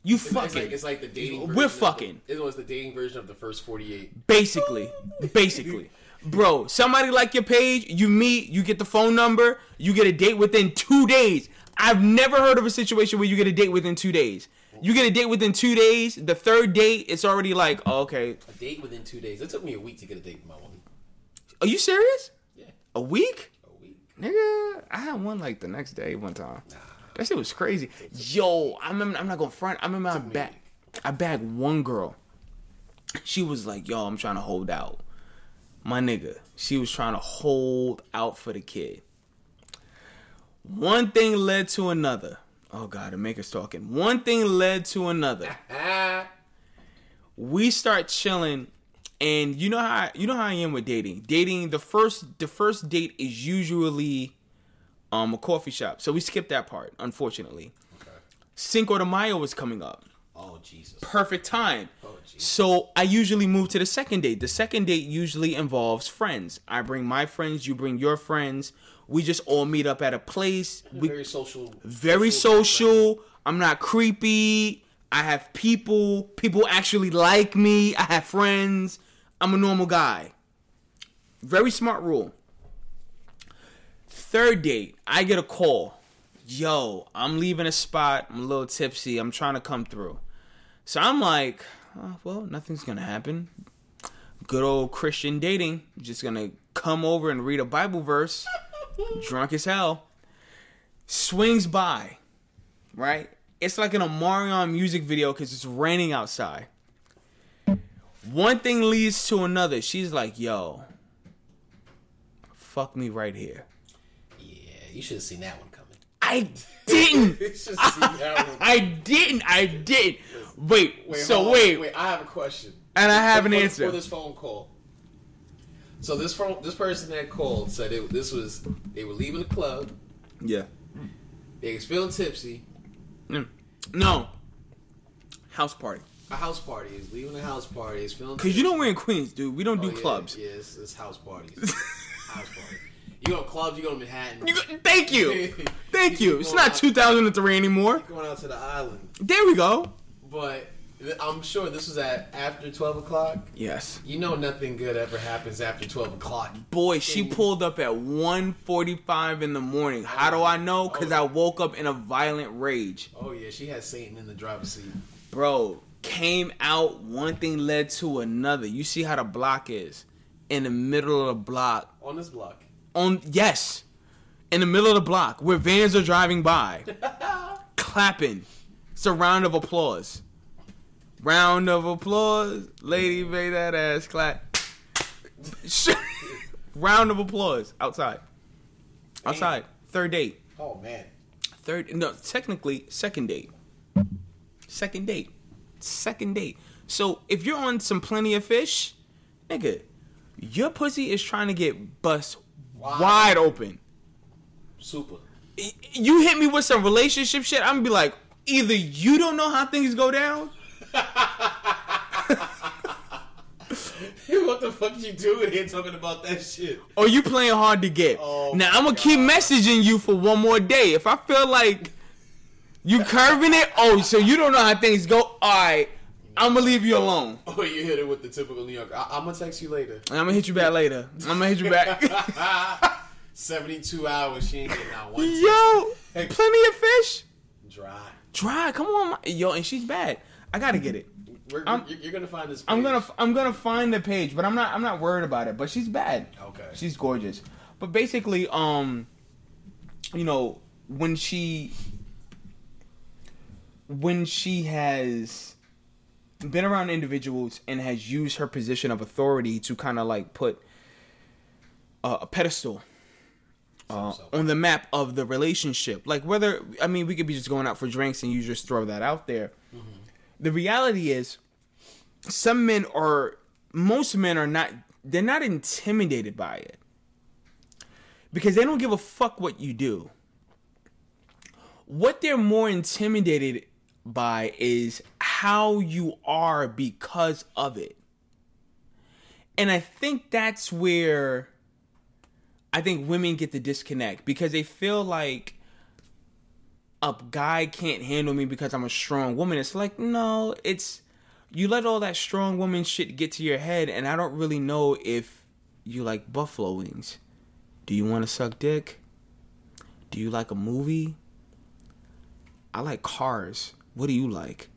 You it's fucking like, it's like the dating. We're version of the- fucking. it was the dating version of the first 48. basically, basically. Bro, somebody like your page, you meet, you get the phone number, you get a date within two days. I've never heard of a situation where you get a date within two days. You get a date within two days. The third date, it's already like, oh, okay. A date within two days. It took me a week to get a date with my woman. Are you serious? Yeah, A week? a week. Nigga, I had one like the next day one time. That shit was crazy. Yo, I remember, I'm not gonna front. I remember I me a back, I bagged one girl. She was like, yo, I'm trying to hold out. My nigga, she was trying to hold out for the kid. One thing led to another. Oh god, the maker's talking. One thing led to another. We start chilling and you know how you know how I am with dating. Dating the first the first date is usually um a coffee shop. So we skipped that part, unfortunately. Okay. Cinco de Mayo was coming up. oh Jesus. Perfect time. Oh Jesus. So I usually move to the second date. The second date usually involves friends. I bring my friends, you bring your friends. We just all meet up at a place. We very social. very social. I'm not creepy. I have people. People actually like me. I have friends. I'm a normal guy. Very smart rule. Third date, I get a call. Yo, I'm leaving a spot. I'm a little tipsy. I'm trying to come through. So I'm like, oh, well, nothing's gonna happen. Good old Christian dating. Just gonna come over and read a Bible verse. Drunk as hell swings by, right? It's like in a Marion music video because it's raining outside. One thing leads to another. She's like, "Yo, fuck me right here." Yeah, you should have seen that one coming. I didn't. You should have seen that one. I didn't. I didn't. Wait. Wait, so wait. wait. I have a question. And I have an Before- answer. for this phone call. So this phone, this person that called said it, this was they were leaving the club. Yeah. They was feeling tipsy. Mm. No. House party. A house party is leaving a house party. Is feeling Cause you know we're in Queens, dude. We don't Oh, do yeah, clubs. Yeah, it's, it's house parties. house party. You go to clubs. You go to Manhattan. You go- thank you. Thank You. It's not out- 2003 anymore. Going out to the island, There we go. but I'm sure this was at after twelve o'clock. Yes. You know nothing good ever happens after twelve o'clock. Boy, she pulled up at 1:45 in the morning. How do I know? Cause I woke up in a violent rage. Oh yeah, she had Satan in the driver's seat. Bro, came out, one thing led to another. You see how the block is. In the middle of the block. On this block. On yes. In the middle of the block where vans are driving by. clapping. It's a round of applause. Round of applause. Lady made that ass clap. round of applause outside. Outside. Third date. Oh man. Third no, technically second date. Second date. Second date. So if you're on some plenty of fish, nigga, your pussy is trying to get bust Wide. wide open. Super. You hit me with some relationship shit, I'm gonna be like, either you don't know how things go down, what the fuck you doing here talking about that shit? or you playing hard to get. Oh now I'm gonna keep messaging you for one more day. If I feel like you curving it, oh, so you don't know how things go. All right, I'm gonna leave you alone. Oh, you hit it with the typical New York. I- I'm gonna text you later. I'm gonna hit you back later. I'm gonna hit you back. 72 hours, she ain't getting out one text. Yo, plenty of fish. Dry. Dry. Come on, my- yo, and she's bad. I gotta get it. We're, you're, you're gonna find this. I'm gonna I'm gonna find the page, but I'm not I'm not worried about it. But she's bad. Okay. She's gorgeous. But basically, um, you know, when she when she has been around individuals and has used her position of authority to kind of like put uh, a pedestal uh, So- on the map of the relationship. Like whether I mean we could be just going out for drinks and you just throw that out there. The reality is some men are most men are not they're not intimidated by it. Because they don't give a fuck what you do. What they're more intimidated by is how you are because of it. And I think that's where I think women get the disconnect because they feel like a guy can't handle me because I'm a strong woman. It's like, no, it's you let all that strong woman shit get to your head, and I don't really know if you like buffalo wings. Do you want to suck dick? Do you like a movie? I like cars. What do you like?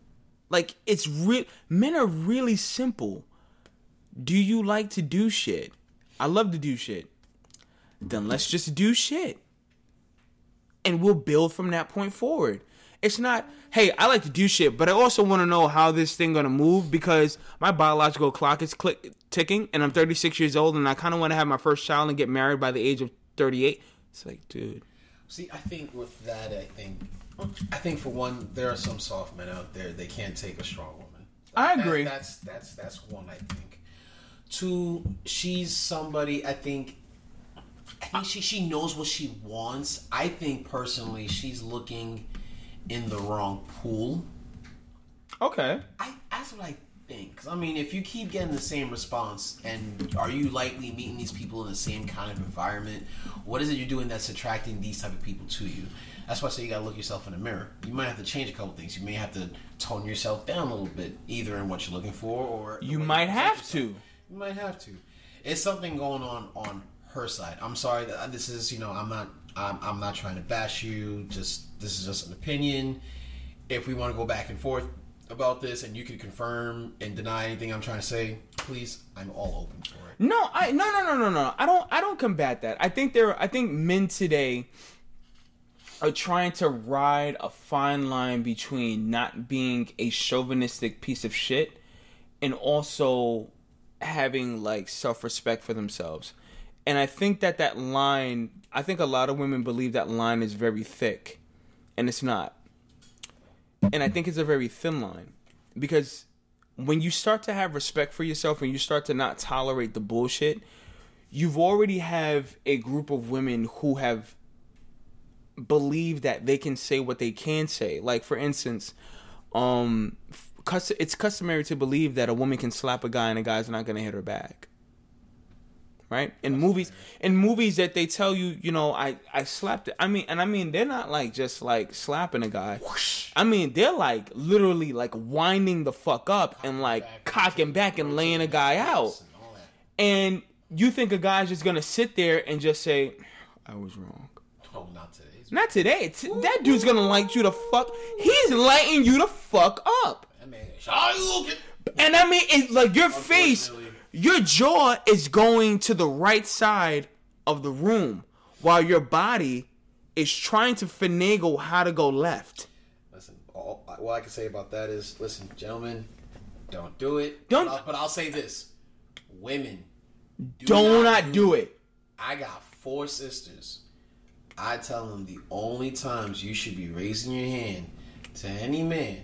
Like, it's real. Men are really simple. Do you like to do shit? I love to do shit. Then let's just do shit and we'll build from that point forward. It's not, hey, I like to do shit, but I also want to know how this thing gonna move because my biological clock is click ticking, and I'm 36 years old, and I kind of want to have my first child and get married by the age of 38. It's like, dude, See, I think with that, I think, I think for one, there are some soft men out there they can't take a strong woman. I That- agree. that's that's that's one. I think. Two, she's somebody. I think. I think she she knows what she wants. I think personally, she's looking in the wrong pool. okay, I that's what I think. 'Cause, I mean, if you keep getting the same response, and are you likely meeting these people in the same kind of environment? What is it you're doing that's attracting these type of people to you? That's why I say you gotta look yourself in the mirror. You might have to change a couple things. You may have to tone yourself down a little bit, either in what you're looking for, or you might have yourself. to. You might have to. It's something going on on her side. I'm sorry that uh, this is, you know, I'm not, I'm, I'm not trying to bash you. Just this is just an opinion. If we want to go back and forth about this, and you can confirm and deny anything I'm trying to say, please, I'm all open for it. No, I no no no no no. I don't I don't combat that. I think there I think men today are trying to ride a fine line between not being a chauvinistic piece of shit and also having like self-respect for themselves. And I think that that line, I think a lot of women believe that line is very thick, and it's not. And I think it's a very thin line because when you start to have respect for yourself and you start to not tolerate the bullshit, you've already have a group of women who have believe that they can say what they can say. Like for instance, um, it's customary to believe that a woman can slap a guy and a guy's not gonna hit her back. Right in movies, in movies that they tell you, you know, I I slapped it. I mean, and I mean, they're not like just like slapping a guy. I mean, they're like literally like winding the fuck up and like cocking back and laying a guy out. And. And you think a guy's just gonna sit there and just say, "I was wrong." Not today. T- that dude's gonna light you the fuck. He's lighting you the fuck up. And I mean, it, like your face, your jaw is going to the right side of the room, while your body is trying to finagle how to go left. Listen, all, what I can say about that is, listen, gentlemen, don't do it. Don't- But I'll, but I'll say this: women, do Do not do it. I got four sisters. I tell them the only times you should be raising your hand to any man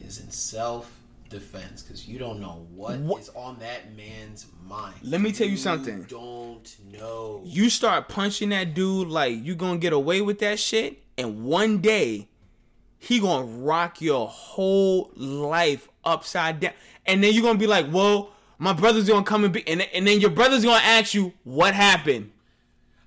is in self defense because you don't know what is on that man's mind. Let me tell you something. Don't know. You start punching that dude like you gonna get away with that shit, and one day he gonna rock your whole life upside down, and then you're gonna be like, "Well, my brother's gonna come and be," and, and then your brother's gonna ask you what happened.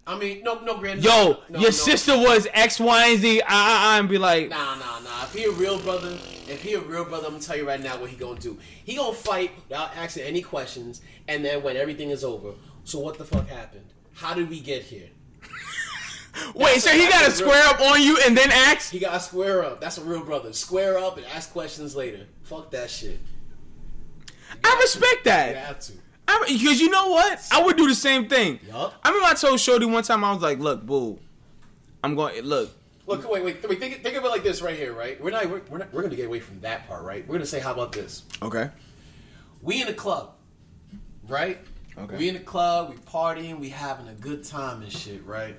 I mean, no, no, grand. Yo, no, no, your no. sister was X, Y, and Z. Ah, ah, ah, and be like, Nah, nah, nah. If he a real brother, if he a real brother, I'm gonna tell you right now what he gonna do. He gonna fight without asking any questions, and then when everything is over, so what the fuck happened? How did we get here? "Wait, so he gotta square up on you and then ask?" He gotta square up. That's a real brother. Square up and ask questions later. Fuck that shit. I respect You that. have to. Because you know what? I would do the same thing. Yup. I remember I told Shorty one time, I was like, look, boo, I'm going, look, Look, wait, wait, wait. Think, think of it like this right here, right? We're not, we're, we're not, we're gonna get away from that part, right? We're gonna say, how about this? okay. We in a club, right? Okay. We in a club, we partying, we having a good time and shit, right?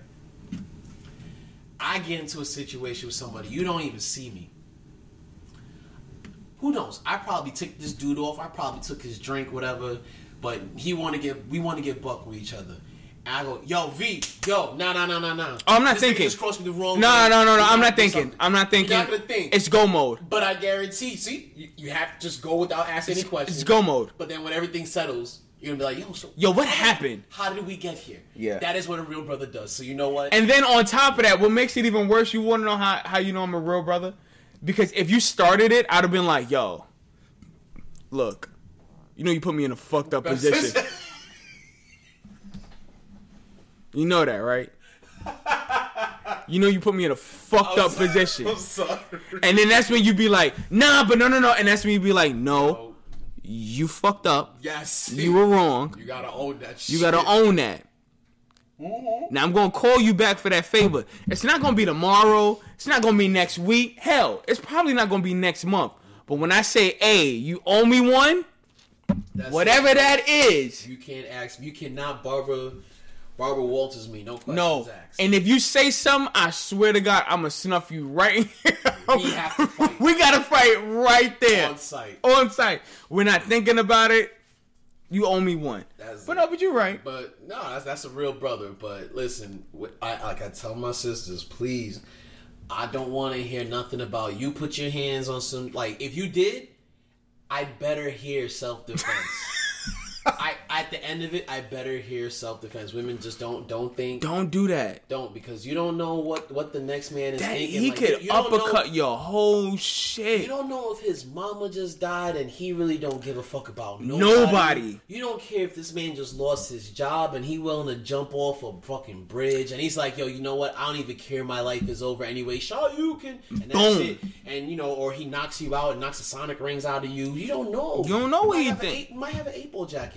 I get into a situation with somebody, you don't even see me. Who knows? I probably took this dude off. I probably took his drink, whatever. But he want to get, we want to get buck with each other. And I go, yo, V, yo, no, no, no, no, no. Oh, I'm not This thinking. Just crossed me the wrong. No, way. no, no, no. I'm not thinking. something. I'm not thinking. You're not gonna think. It's go mode. But I guarantee, see, you, you have to just go without asking any questions. It's go mode. But then when everything settles, you're gonna be like, yo, so Yo, what happened? how did we get here? Yeah. That is what a real brother does. So you know what? And then on top of that, what makes it even worse, you want to know how, how you know I'm a real brother? Because if you started it, I'd have been like, yo, look, you know you put me in a fucked up position. You know that, right? You know you put me in a fucked up position. I'm sorry. And then that's when you be like, nah, but no, no, no. And that's when you be like, no, Oh, you fucked up. yes. You were wrong. You gotta own that shit. You gotta own that. Mm-hmm. Now I'm gonna call you back for that favor. It's not gonna be tomorrow. It's not gonna be next week. Hell, it's probably not gonna be next month. But when I say, "Hey, you owe me one," That's whatever it. that is, You can't ask. You cannot Barbara, Barbara Walters me. No questions no. asked. And if you say something, I swear to God, I'm gonna snuff you right here. We have to fight. we gotta fight right there on site. on site. We're not thinking about it. You owe me one. That's but it. no, but you're right. But no, that's that's a real brother. But listen, I like I tell my sisters, please, I don't want to hear nothing about you. Put your hands on some like if you did, I better hear self defense. I at the end of it, I better hear self defense. Women just don't don't think Don't do that. don't because you don't know what what the next man is That thinking. he Like, could you- you don't know- uppercut your whole shit. You don't know if his mama just died and he really don't give a fuck about nobody. Nobody. You don't care if this man just lost his job and he willing to jump off a fucking bridge and he's like, yo, you know what? I don't even care. My life is over anyway. Shaw, you can. And that's Boom. it. And you know, or he knocks you out and knocks the sonic rings out of you. You don't know. You don't know what might he think. eight- might have an eight ball jacket.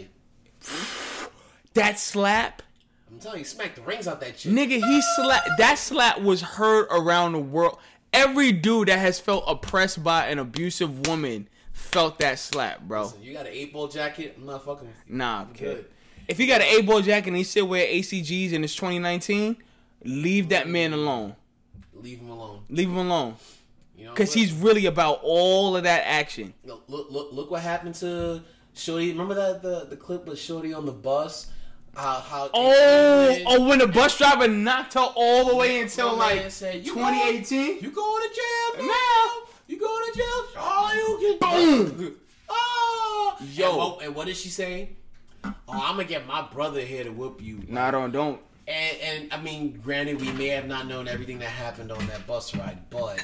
That slap, I'm telling you, smack the rings out that shit. nigga, he slap. That slap was heard around the world. Every dude that has felt oppressed by an abusive woman felt that slap, bro. Listen, you got an eight ball jacket. I'm not fucking with you. Nah, I'm kid. good. If he got an eight ball jacket and he still wear ACGs and it's 2019, leave that man alone. Leave him alone. Leave him alone. You know, Cause what? he's really about all of that action. Look, look, look, look what happened to Shorty. Remember that the the clip with Shorty on the bus? How how Oh, oh, when the bus driver knocked her all the way until like said, "You 2018. You going to jail now? Now. You going to jail? Oh, you can. Boom. Oh, Yo. And what, and what did she say? Oh, I'm gonna get my brother here to whoop you. Nah, don't don't. And, and I mean, granted, we may have not known everything that happened on that bus ride, but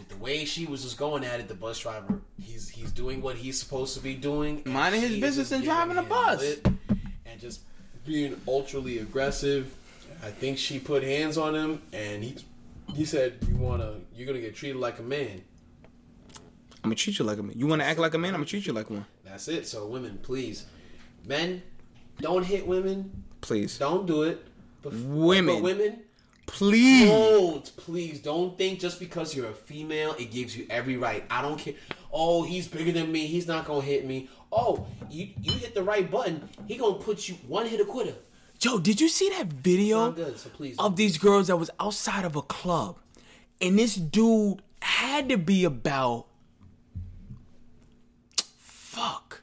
with the way she was just going at it, the bus driver, he's he's doing what he's supposed to be doing, Minding his business and driving a bus. and just being ultraly aggressive. I think she put hands on him, and he he said, "You wanna, you're gonna get treated like a man." I'm gonna treat you like a man. You wanna act like a man? I'm gonna treat you like one. That's it. So, women, please, men, don't hit women. Please, Don't do it. But, Women. but women, please. Don't please don't think just because you're a female it gives you every right. I don't care. Oh, he's bigger than me. He's not gonna hit me. Oh, you you hit the right button. He gonna put you one hit a quitter. Joe, did you see that video good. So please. of these girls that was outside of a club, and this dude had to be about fuck.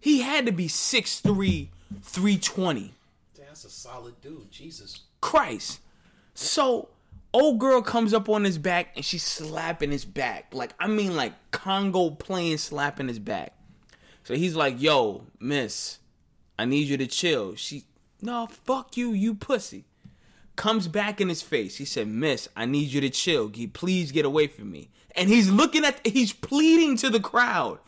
He had to be 6'3", 320. That's a solid dude. Jesus. Christ. So, old girl comes up on his back and she's slapping his back. Like, I mean, like Congo playing slapping his back. So he's like, yo, miss, I need you to chill. She, no, fuck you, you pussy. Comes back in his face. He said, miss, I need you to chill. Please get away from me. And he's looking at, he's pleading to the crowd.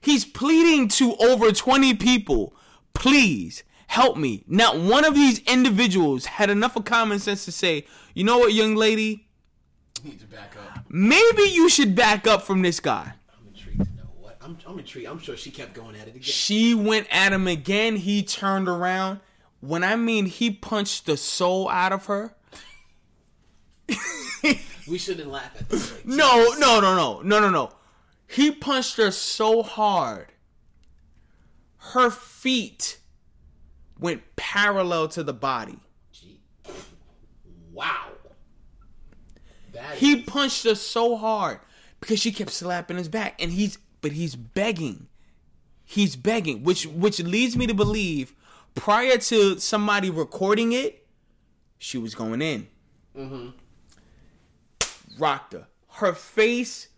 He's pleading to over 20 people, please help me. Not one of these individuals had enough of common sense to say, you know what, young lady, You need to back up. maybe you should back up from this guy. I'm intrigued to know what. I'm I'm intrigued. I'm sure she kept going at it again. She went at him again. He turned around. When I mean he punched the soul out of her. We shouldn't laugh at this. Like, No, no, no, no, no, no, no. He punched her so hard. Her feet went parallel to the body. gee. Wow. That He is- punched her so hard because she kept slapping his back, and he's but he's begging, he's begging, which which leads me to believe prior to somebody recording it, she was going in. Mm-hmm. Rocked her. Her face,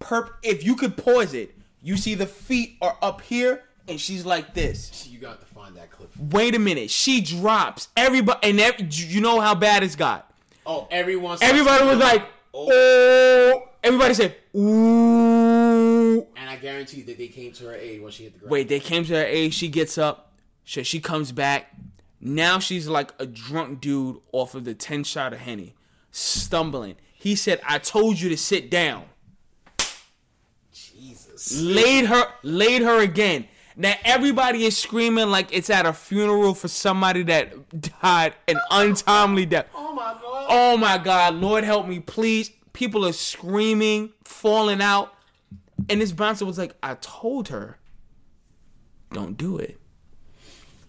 perp. If you could pause it, you see the feet are up here, and she's like this. you got to find that clip. Wait a minute, she drops everybody, and every, you know how bad it's got. Oh, everyone. Everybody was like, oh. oh. Everybody said, ooh. And I guarantee that they came to her aid when she hit the ground. Wait, they came to her aid. She gets up. So she comes back. Now she's like a drunk dude off of the 10 shot of Henny, stumbling. He said, I told you to sit down. Jesus. Laid her, laid her again. Now everybody is screaming like it's at a funeral for somebody that died an untimely death. Oh my god. Oh my God, Lord help me, please. People are screaming, falling out. And this bouncer was like, I told her, don't do it.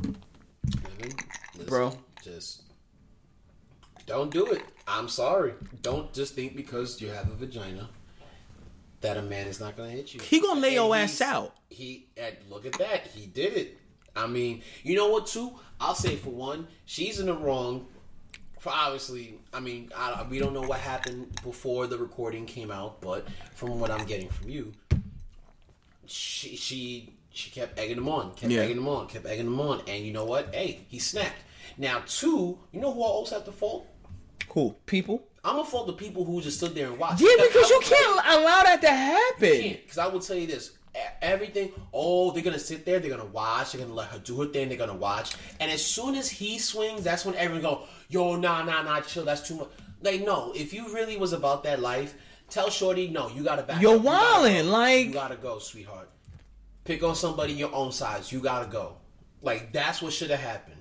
Listen, Bro. Just don't do it. I'm sorry. Don't just think because you have a vagina that a man is not going to hit you. He gonna lay your ass out. He and look at that. He did it. I mean, you know what? Too. I'll say for one, she's in the wrong. For obviously, I mean, I, we don't know what happened before the recording came out, but from what I'm getting from you, she she she kept egging him on, kept Yeah. egging him on, kept egging him on, and you know what? Hey, he snapped. Now, two, you know who I also have to fault? Cool. People? I'm gonna fault the people who just stood there and watched. Yeah, Because you can't allow that to happen. Because I will tell you this: everything. Oh, they're gonna sit there. They're gonna watch. They're gonna let her do her thing. They're gonna watch. And as soon as he swings, that's when everyone go, "Yo, nah, nah, nah, chill. That's too much." Like, no. If you really was about that life, tell Shorty, no, you gotta back. You're up. You wildin', go. like- you gotta go, sweetheart. Pick on somebody your own size. You gotta go. Like that's what should have happened.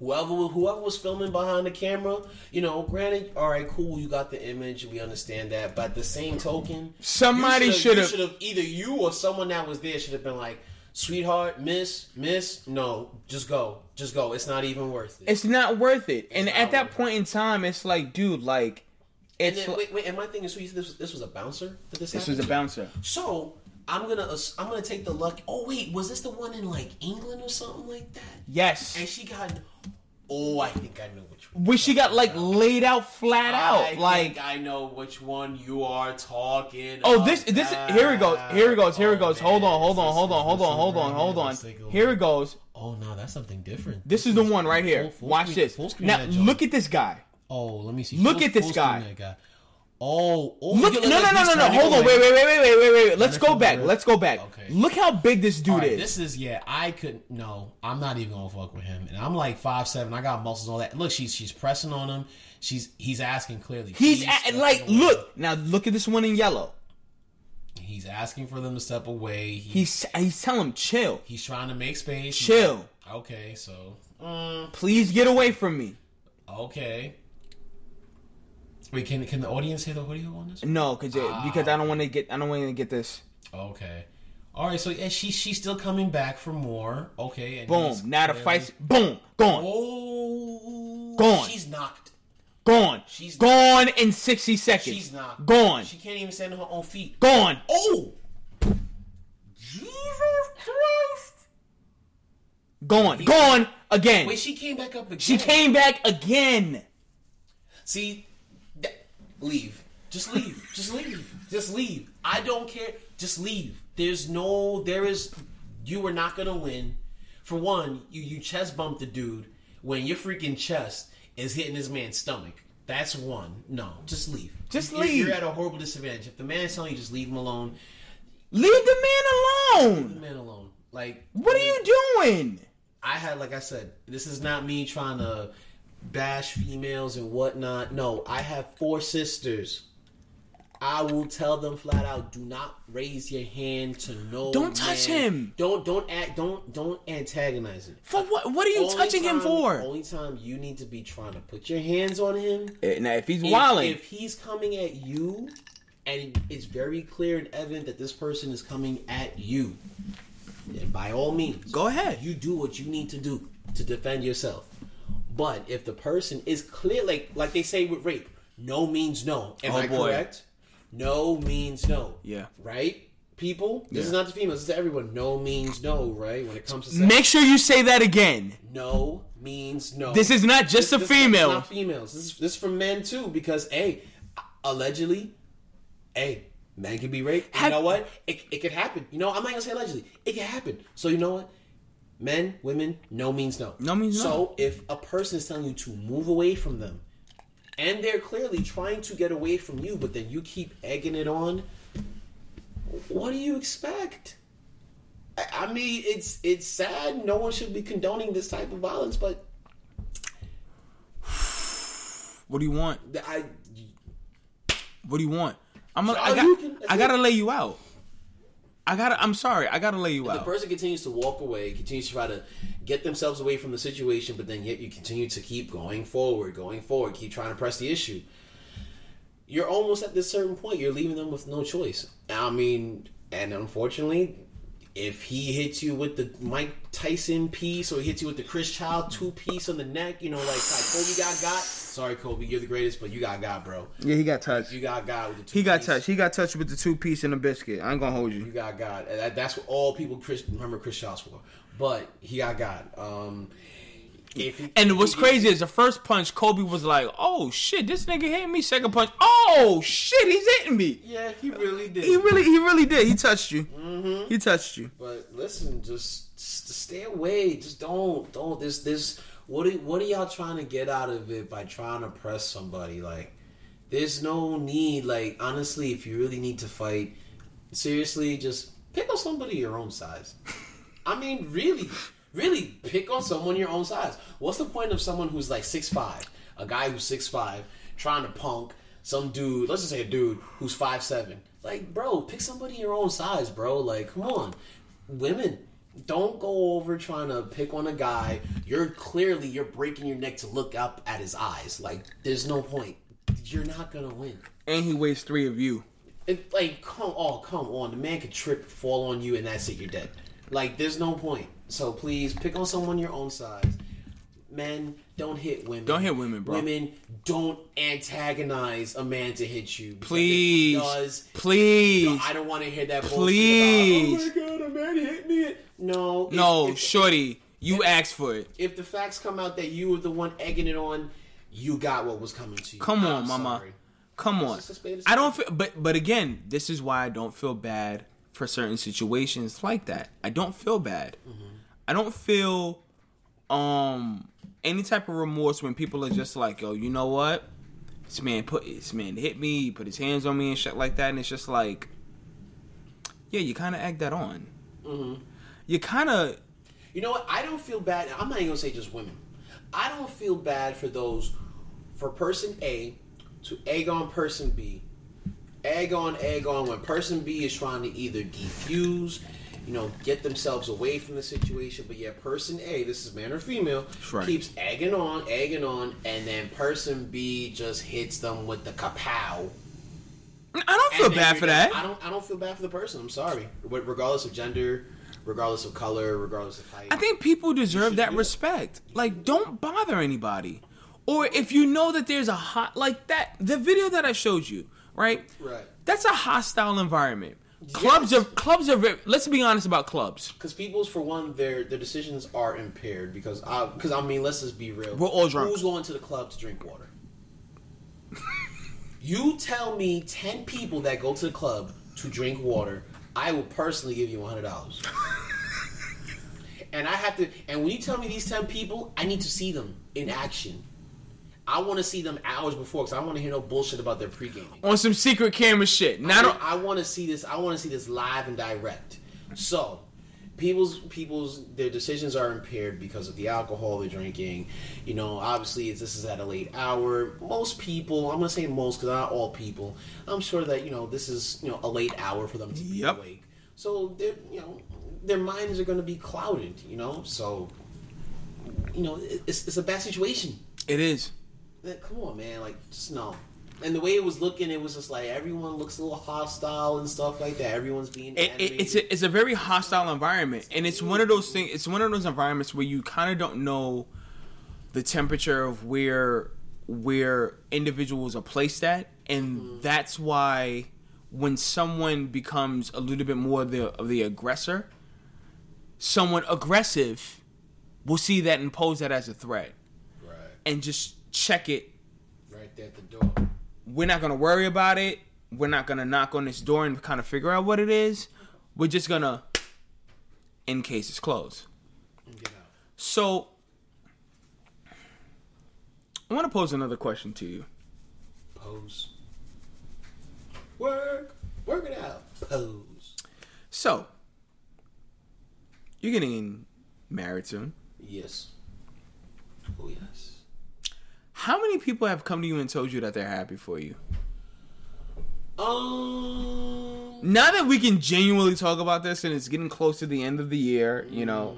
Whoever whoever was filming behind the camera, you know, granted, all right, cool, you got the image, we understand that, but at the same token, Somebody should've- either you or someone that was there should have been like, sweetheart, miss, miss, no, just go, just go. It's not even worth it. It's not worth it. And at that worth point in time, it's like, dude, like, and it's then, wait, wait, and my thing is, so you said this, this was a bouncer that this, this happened was a bouncer. So I'm gonna I'm gonna take the luck. Oh wait, was this the one in like England or something like that? Yes. And she got. Oh, I think I know which one. Where she got like laid out flat out, I like I know which one you are talking. Oh, this this here it goes. Here it goes. Here it Oh, goes. man. Hold on. Hold on. Hold on. Hold on. Hold on. here. Hold on. Let's take a Here it goes. Oh no, that's something different. This is the one right here. full- full Watch screen- this. Now look at this guy. Oh, let me see. Look Full- at this full guy. Oh, oh Look. No. No. No. No. No. Hold on. Wait. Wait. Wait. Wait. Wait. Wait. Wait. Let's go back. Let's go back. Okay. Look how big this dude Alright, is. This is yeah. I could no. I'm not even gonna fuck with him. And I'm like five seven. I got muscles all that. Look, she's she's pressing on him. She's he's asking clearly. He's at, like, away. look now. Look at this one in yellow. He's asking for them to step away. He, He's he's telling him chill, he's trying to make space. chill. Okay, so mm, Please get away from me. okay. Wait, can can the audience hear the audio on this? No, cause it, ah, because I don't want to get I don't want to get this. Okay. All right, so yeah, she she's still coming back for more. Okay, and Boom. Now the fight's boom gone. Oh, Gone. She's knocked. Gone. She's- gone in 60 seconds. She's knocked. Gone. She can't even stand on her own feet. Gone. Oh! Jesus Christ! Gone. Gone again. Wait, she came back up again. she came back again. See, leave. Just leave. Just leave. Just leave. I don't care. Just leave. There's no. There is. You are not gonna win. For one, you you chest bump the dude when your freaking chest is hitting his man's stomach. That's one. No, just leave. Just You're- leave. You're at a horrible disadvantage. If the man is telling you just leave him alone, Leave the man leave the man alone. Like What are you doing? I had, like I said, this is not me trying to bash females and whatnot. No, I have four sisters. I will tell them flat out: do not raise your hand to no. Don't touch man. him. Don't don't act. Don't don't antagonize him. For what? What are you Only touching him for? Only time you need to be trying to put your hands on him. Eh, Now, if he's If, wilding, if he's coming at you, and it's very clear and evident that this person is coming at you, then by all means, go ahead. you do what you need to do to defend yourself. But if the person is clear, like like they say with rape, no means no. Am Oh, I boy. correct? No means no. Yeah. Right? People, this is not the females. This is everyone. No means no. Right? When it comes to sex, Make sure you say that again. no means no. This is not just This- a female. not females. This is this is for men too. Because hey, allegedly, hey, men can be raped. Have- you know what? It, it could happen. You know, I'm not gonna say allegedly. It can happen. So you know what? Men, women, no means no. No means no. So if a person is telling you to move away from them, and they're clearly trying to get away from you, but then you keep egging it on, what do you expect? I- I mean, it's it's sad. No one should be condoning this type of violence, but What do you want? I What do you want? I'm. A, So, I, got, can- I gotta lay you out. I gotta. I'm sorry. I gotta lay you the out. The person continues to walk away, continues to try to get themselves away from the situation, but then yet you continue to keep going forward, going forward, keep trying to press the issue. You're almost at this certain point. You're leaving them with no choice. I mean, and unfortunately, if he hits you with the Mike Tyson piece or he hits you with the Chris Childs two piece on the neck, you know, like, like Kobe got got. Sorry, Kobe, you're the greatest, but you got God, bro. yeah, he got touched. You got God with the two He got piece. touched. He got touched with the two piece and the biscuit. I ain't gonna hold You you. got God. That, that's what all people Chris, remember Chris Childs for. But he got God. Um, if he, And what's he- crazy is the first punch, Kobe was like, "Oh shit, this nigga hit me." Second punch, "Oh shit, he's hitting me." Yeah, he really did. He really, he really did. He touched you. He touched you. But listen, just, just stay away. Just don't, don't. This, this. What, are, what are y'all trying to get out of it by trying to press somebody? Like, there's no need. Like, honestly, if you really need to fight, seriously, just pick on somebody your own size. I mean, really, really pick on someone your own size. What's the point of someone who's like six five, a guy who's six five, trying to punk some dude? Let's just say a dude who's five seven. Like, bro, pick somebody your own size, bro. Like, come on, women. Don't go over trying to pick on a guy. You're clearly you're breaking your neck to look up at his eyes. Like there's no point. You're not gonna win. And he weighs three of you. It, like come oh come on. The man could trip, fall on you, and that's it. You're dead. Like there's no point. So please pick on someone your own size. Men don't hit women. Don't hit women, bro. Women don't antagonize a man to hit you. if Please. does. Please. No, I don't want to hear that bullshit Please. About, oh my god, a man hit me. No, no, if, shorty, you asked for it. if the facts come out that you were the one egging it on, you got what was coming to you. Come on, I'm mama. sorry. Come on. just a spade, a I don't feel, but but again, this is why I don't feel bad for certain situations like that. I don't feel bad. I don't feel um any type of remorse when people are just like, yo, you know what? This man put this man hit me, he put his hands on me and shit like that, and it's just like, yeah, you kind of act that on. Mm-hmm. You kind of You know what? I don't feel bad. I'm not even gonna say just women. I don't feel bad for those for person A to egg on person B. Egg on, egg on when person B is trying to either defuse, you know, get themselves away from the situation, but yet person A, this is man or female, Right. keeps egging on, egging on, and then person B just hits them with the kapow. I don't feel bad for that. I don't. I don't feel bad for the person. I'm sorry. Regardless of gender, regardless of color, regardless of height. I think people deserve that do it. respect. Like, don't bother anybody. Or if you know that there's a hot like that, the video that I showed you, right? Right. That's a hostile environment. Clubs Yes. are clubs are. Very, let's be honest about clubs. Because people's, for one, their their decisions are impaired. Because I, because I mean, let's just be real. We're all drunk. Who's going to the club to drink water? you tell me ten people that go to the club to drink water. I will personally give you one hundred dollars. and I have to. And when you tell me these ten people, I need to see them in action. I want to see them hours before because I want to hear no bullshit about their pre gaming. On some secret camera shit. Not on, I, want to see this. I want to see this live and direct. So, people's people's their decisions are impaired because of the alcohol they're drinking. You know, obviously, it's, this is at a late hour. Most people, I'm gonna say most because not all people. I'm sure that you know this is you know a late hour for them to be Yep. awake. So they're you know their minds are gonna be clouded. You know, so you know it's it's a bad situation. it is. Like, come on, man. Like, just no. And the way it was looking, it was just like everyone looks a little hostile and stuff like that. Everyone's being it, it, it's a, it's a very hostile environment, and it's one of those things. It's one of those environments where you kind of don't know the temperature of where where individuals are placed at, and mm-hmm. that's why when someone becomes a little bit more the of the aggressor, someone aggressive will see that and pose that as a threat, right, and just check it right there at the door. we're not gonna worry about it. We're not gonna knock on this door and kind of figure out what it is. We're just gonna, in case it's closed. And get out. So, I want to pose another question to you. Pose. Work. Work it out. Pose. So, you're getting married soon. Yes. Oh yes. How many people have come to you and told you that they're happy for you? Um. Now that we can genuinely talk about this and it's getting close to the end of the year, you know.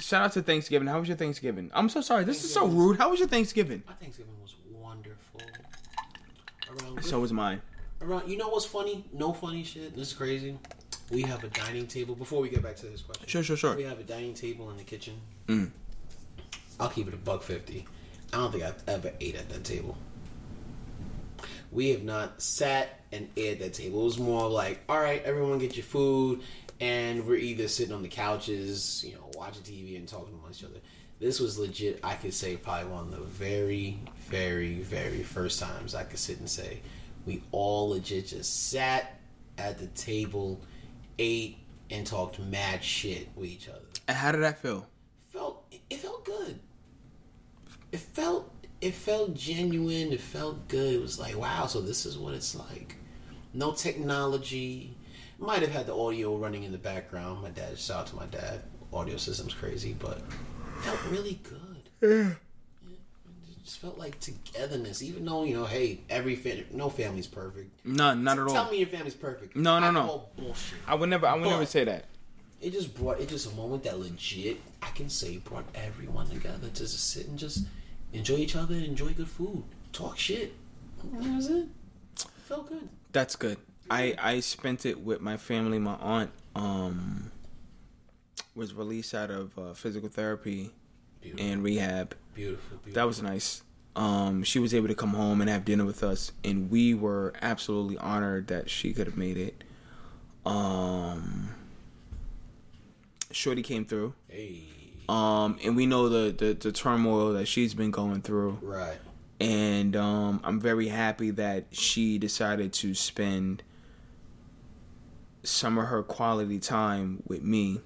Shout out to Thanksgiving. How was your Thanksgiving? I'm so sorry. This is so rude. How was your Thanksgiving? My Thanksgiving was wonderful. Around So was mine. Around, you know what's funny? No funny shit. This is crazy. We have a dining table. Before we get back to this question, Sure, sure, sure. We have a dining table in the kitchen. Mm. I'll keep it a buck fifty. I don't think I've ever ate at that table. We have not sat and ate at that table. It was more like, all right, everyone get your food, and we're either sitting on the couches, you know, watching TV and talking among each other. This was legit. I could say probably one of the very, very, very first times I could sit and say we all legit just sat at the table, ate, and talked mad shit with each other And how did that feel? felt it felt good. It felt it felt genuine. It felt good. It was like wow. So this is what it's like. No technology. Might have had the audio running in the background. My dad. Shout out to my dad. Audio system's crazy, but it felt really good. Yeah. It just felt like togetherness. Even though you know, hey, every fa- no family's perfect. No, not at all. Tell all. me your family's perfect. No, no, I no. bullshit. I would never. I would But- never say that. it just brought it just a moment that legit I can say brought everyone together to just sit and just enjoy each other and enjoy good food, talk shit. That was it. Felt good. That's good. I I spent it with my family. My aunt um was released out of uh, physical therapy Beautiful, and rehab. beautiful, beautiful. That was nice. Um, she was able to come home and have dinner with us, and we were absolutely honored that she could have made it. Um, Shorty came through, hey, um, and we know the, the the turmoil that she's been going through, right. and um, I'm very happy that she decided to spend some of her quality time with me,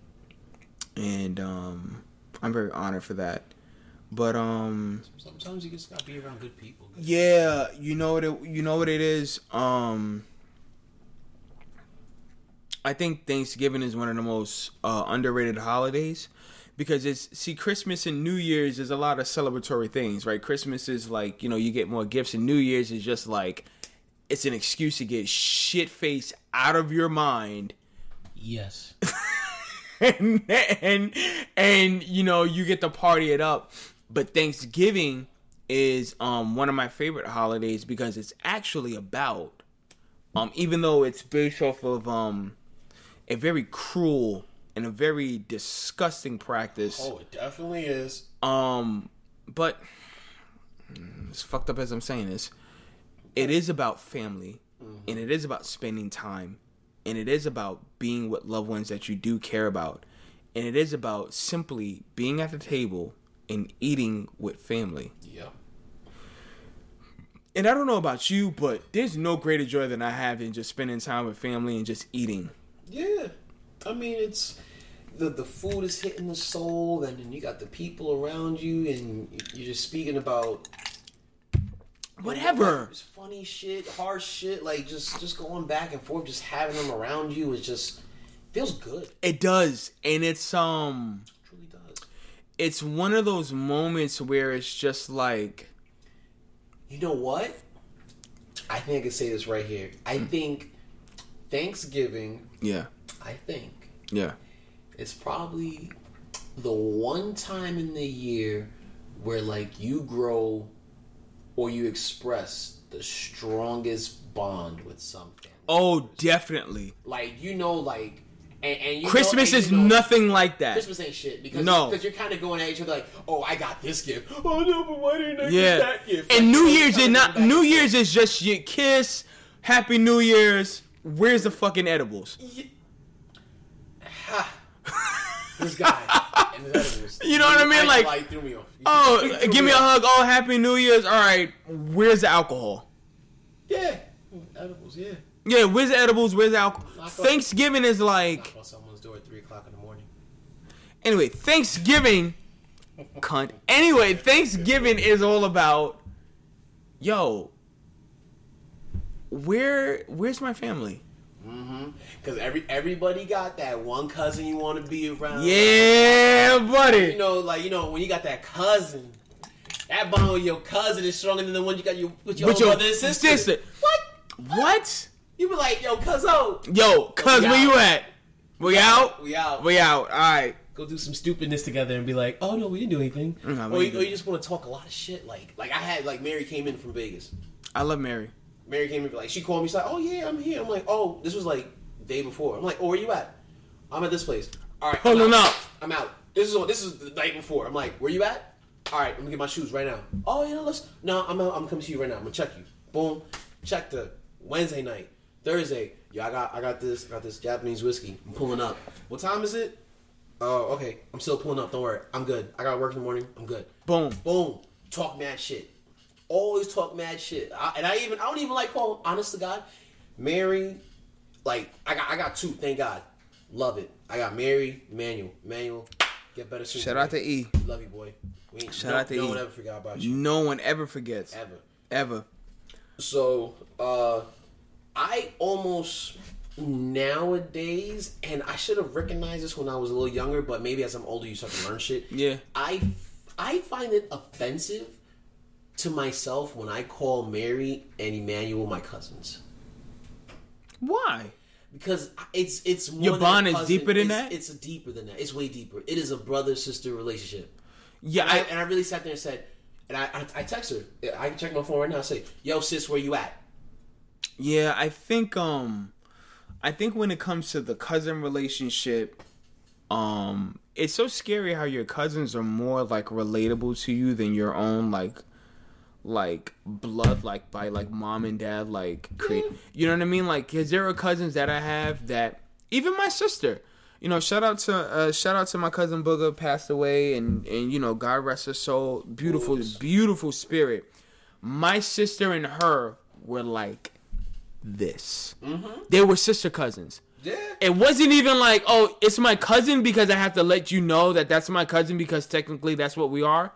and um, I'm very honored for that. But um, Sometimes you just gotta be around good people. yeah, you know what it you know what it is. Um I think Thanksgiving is one of the most uh, underrated holidays because it's see Christmas and New Year's is a lot of celebratory things, right? Christmas is like, you know, you get more gifts and New Year's is just like it's an excuse to get shit faced out of your mind Yes. and, and and you know you get to party it up but thanksgiving is um one of my favorite holidays because it's actually about um even though it's based off of um a very cruel and a very disgusting practice. Oh, it definitely is. um but mm, as fucked up as i'm saying this it is about family and it is about spending time and it is about being with loved ones that you do care about and it is about simply being at the table and eating with family. Yep. and i don't know about you but there's no greater joy than i have in just spending time with family and just eating. Yeah, I mean it's the the food is hitting the soul, and then you got the people around you, and you're just speaking about whatever It's funny shit, harsh shit, like just just going back and forth, just having them around you is just feels good. it does and it's um It truly does. it's one of those moments where it's just like You know what? I think I can say this right here. I think Thanksgiving. yeah I think yeah it's probably the one time in the year where like you grow or you express the strongest bond with something. Oh, definitely. Like you know, like and, and you Christmas know, and is you know, nothing like that. Christmas ain't shit because No. because you're kind of going at each other like, oh, I got this gift. Oh no, but why didn't I yeah. get that gift? And Like, New Year's is not New Year's is just your kiss, Happy New Year's. Where's the fucking edibles? forth. Ha. this guy and his edibles. You know what I mean? Like- like me. Oh, give me a hug. Oh, Happy New Year's. All right. Where's the alcohol? Yeah, edibles. Yeah. Yeah, where's the edibles? Where's the alcohol? Thanksgiving is like Knock on someone's door at three o'clock in the morning. anyway. Thanksgiving, cunt. Anyway, Thanksgiving is all about yo. Where where's my family? Mm-hmm. Because every everybody got that one cousin you want to be around. Yeah, buddy. You know, like you know, when you got that cousin, that bond with your cousin is stronger than the one you got your, with your With your brother and sister. sister. What? What? You be like, yo, cuzzo, Yo, cuz We where out. you at? We out? we out. We out. All right. Go do some stupidness together and be like, oh no, we didn't do anything. No, or, you, or you just want to talk a lot of shit. Like, like I had like Mary came in from Vegas. I love Mary. Mary came in like she called me. She's like, "Oh yeah, I'm here." I'm like, "Oh, this was like day before." I'm like, "Oh, where you at?" I'm at this place. All right, I'm Pulling out. up. I'm out. This is this is the night before. I'm like, "Where you at?" All right, let me get my shoes right now. Oh yeah, let's. No, I'm out. I'm coming to you right now. I'm gonna check you. Boom. Check the Wednesday night, Thursday. Yo, I got I got this I got this Japanese whiskey. I'm pulling up. What time is it? Oh, okay. I'm still pulling up. Don't worry. I'm good. I got work in the morning. I'm good. Boom. Boom. Talk mad shit. Always talk mad shit. I, and I even I don't even like calling. Honest to God, Mary. Like I got I got two. Thank God. Love it. I got Mary, Emmanuel, Emmanuel. Get better soon. Shout boy. out to E. Love you, boy. We ain't, Shout no, out to no E. one ever forgot about you No one ever forgets. ever. Ever. So, uh, I almost nowadays, and I should have recognized this when I was a little younger, but maybe as I'm older, you start to learn shit. Yeah. I I find it offensive to myself when I call Mary and Emmanuel my cousins Why? because it's it's more Your bond is deeper than It's- that? It's deeper than that. It's way deeper. It is a brother sister relationship. Yeah, And I, I, and I really sat there and said, and I, I I text her. I can check my phone right now. and say, "Yo, sis, where you at?" yeah, I think um, I think when it comes to the cousin relationship, um, it's so scary how your cousins are more like relatable to you than your own like like blood like by like mom and dad like create you know what i mean? Like because there are cousins that i have that even my sister you know shout out to uh shout out to my cousin booger passed away and and you know god rest her soul. Beautiful beautiful spirit. My sister and her were like this. They were sister cousins. Yeah. it wasn't even like, oh, it's my cousin because I have to let you know that that's my cousin because technically that's what we are.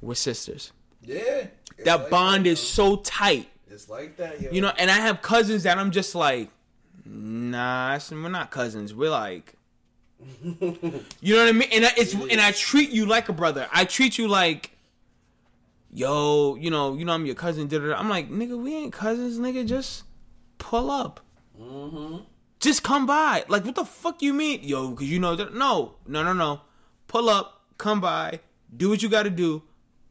We're sisters. Yeah. That bond is so tight, It's like that, yo. you know. And I have cousins that I'm just like, nah, we're not cousins. We're like, you know what I mean. And I, it's and I treat you like a brother. I treat you like, yo, you know, you know, I'm your cousin. Da, da, da. I'm like, nigga, we ain't cousins, nigga. Just pull up. Mm-hmm. Just come by. Like, what the fuck you mean, yo? Because you know that. No, no, no, no. Pull up, come by, do what you got to do,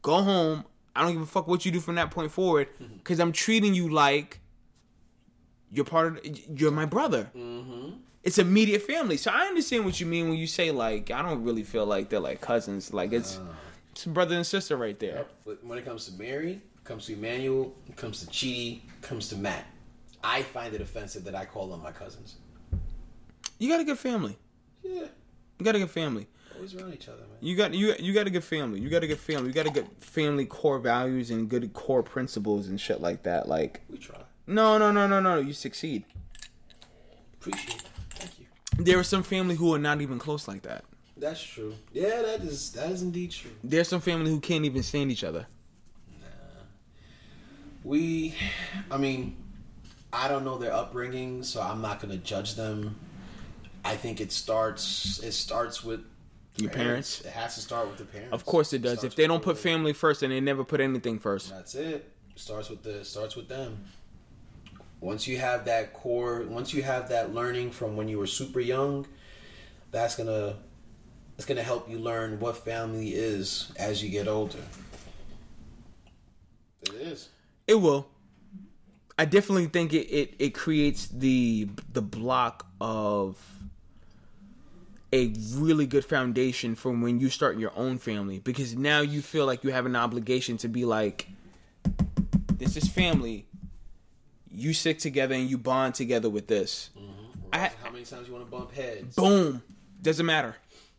go home. I don't give a fuck what you do from that point forward. Mm-hmm. Because I'm treating you like you're part of. You're my brother. Mm-hmm. It's immediate family. So I understand what you mean when you say like I don't really feel like they're like cousins. Like it's uh. it's brother and sister right there. But when it comes to Mary, comes to Emmanuel, comes to Chidi, comes to Matt, I find it offensive that I call them my cousins. You got a good family. Yeah. You got a good family. Always around each other, man. You got you you got a good family. You got a good family. You got a good family core values and good core principles and shit like that. Like We try. no no no no no. You succeed. Appreciate it. Thank you. There are some family who are not even close like that. That's true. Yeah, that is that is indeed true. There's some family who can't even stand each other. Nah. We, I mean, I don't know their upbringing, so I'm not gonna judge them. I think it starts. It starts with Your parents. It has to start with the parents. Of course it does. Starts If they don't put family first, and they never put anything first. That's it. Starts with the starts with them. Once you have that core, once you have that learning from when you were super young, that's gonna that's gonna help you learn what family is as you get older. It is. It will. I definitely think it, it, it creates the the block of a really good foundation for when you start your own family because now you feel like you have an obligation to be like this is family. You stick together and you bond together with this. I- How many times you want to bump heads? Boom. Doesn't matter.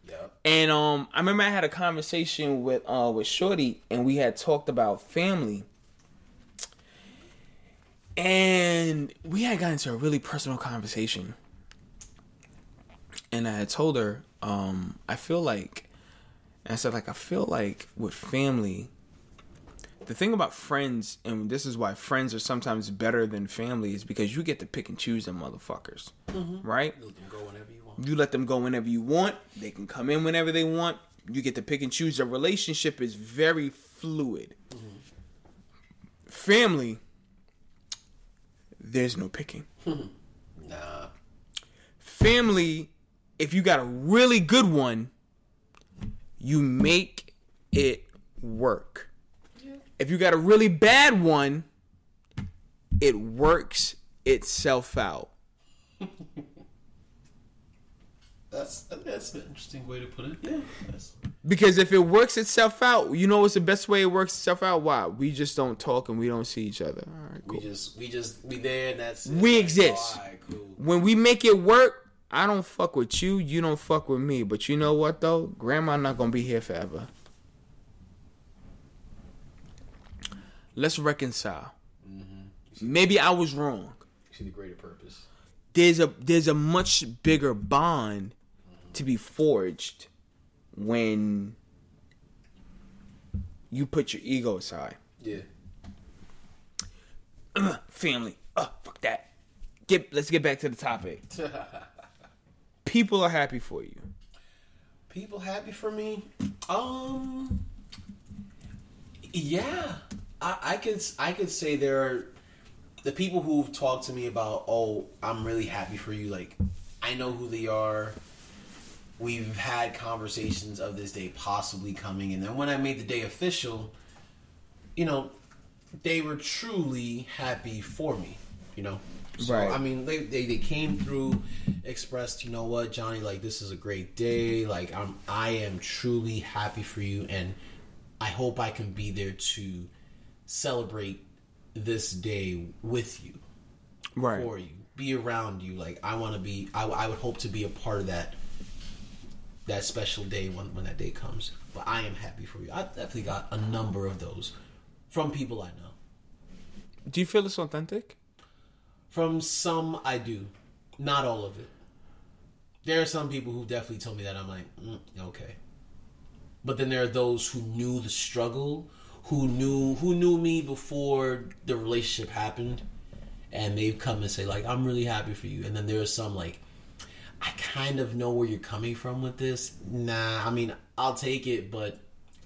Yep. And um, I remember I had a conversation with uh with Shorty, and we had talked about family, and we had gotten into a really personal conversation. And I had told her, um, I feel like, and I said like I feel like with family, the thing about friends, and this is why friends are sometimes better than family, is because you get to pick and choose them motherfuckers, right? You Let them go whenever you want. You let them go whenever you want. They can come in whenever they want. You get to pick and choose. The relationship is very fluid. Family, there's no picking. Nah. Family, if you got a really good one, you make it work. If you got a really bad one, it works itself out. That's that's an interesting way to put it. Yeah. That's, Because if it works itself out, you know what's the best way it works itself out? Why? We just don't talk and we don't see each other. All right, we just we just we there and that's it. We exist. Cool. When we make it work, I don't fuck with you, you don't fuck with me. But you know what though? Grandma not gonna be here forever. Let's reconcile. Mm-hmm. Maybe I was wrong. You see the greater purpose. There's a there's a much bigger bond mm-hmm. to be forged when you put your ego aside. Yeah. family. Oh, fuck that. Get let's get back to the topic. People are happy for you. People happy for me? Um. Yeah, I, I could I could say there are the people who've talked to me about, oh, I'm really happy for you. Like, I know who they are. We've had conversations of this day possibly coming, and then when I made the day official, you know, they were truly happy for me. You know, so Right. I mean, they, they they came through, expressed, you know what, Johnny, like this is a great day. Like I'm, I am truly happy for you, and I hope I can be there to celebrate this day with you Right. for you, be around you. Like I want to be. I, I would hope to be a part of that that special day when when that day comes. But I am happy for you. I definitely got a number of those from people I know. Do you feel it's authentic? From some, I do, not all of it. There are some people who definitely told me that. I'm like, mm, okay. But then there are those who knew the struggle, who knew who knew me before the relationship happened, and they've come and say like, "I'm really happy for you." And then there are some like, "I kind of know where you're coming from with this." Nah, I mean, I'll take it, but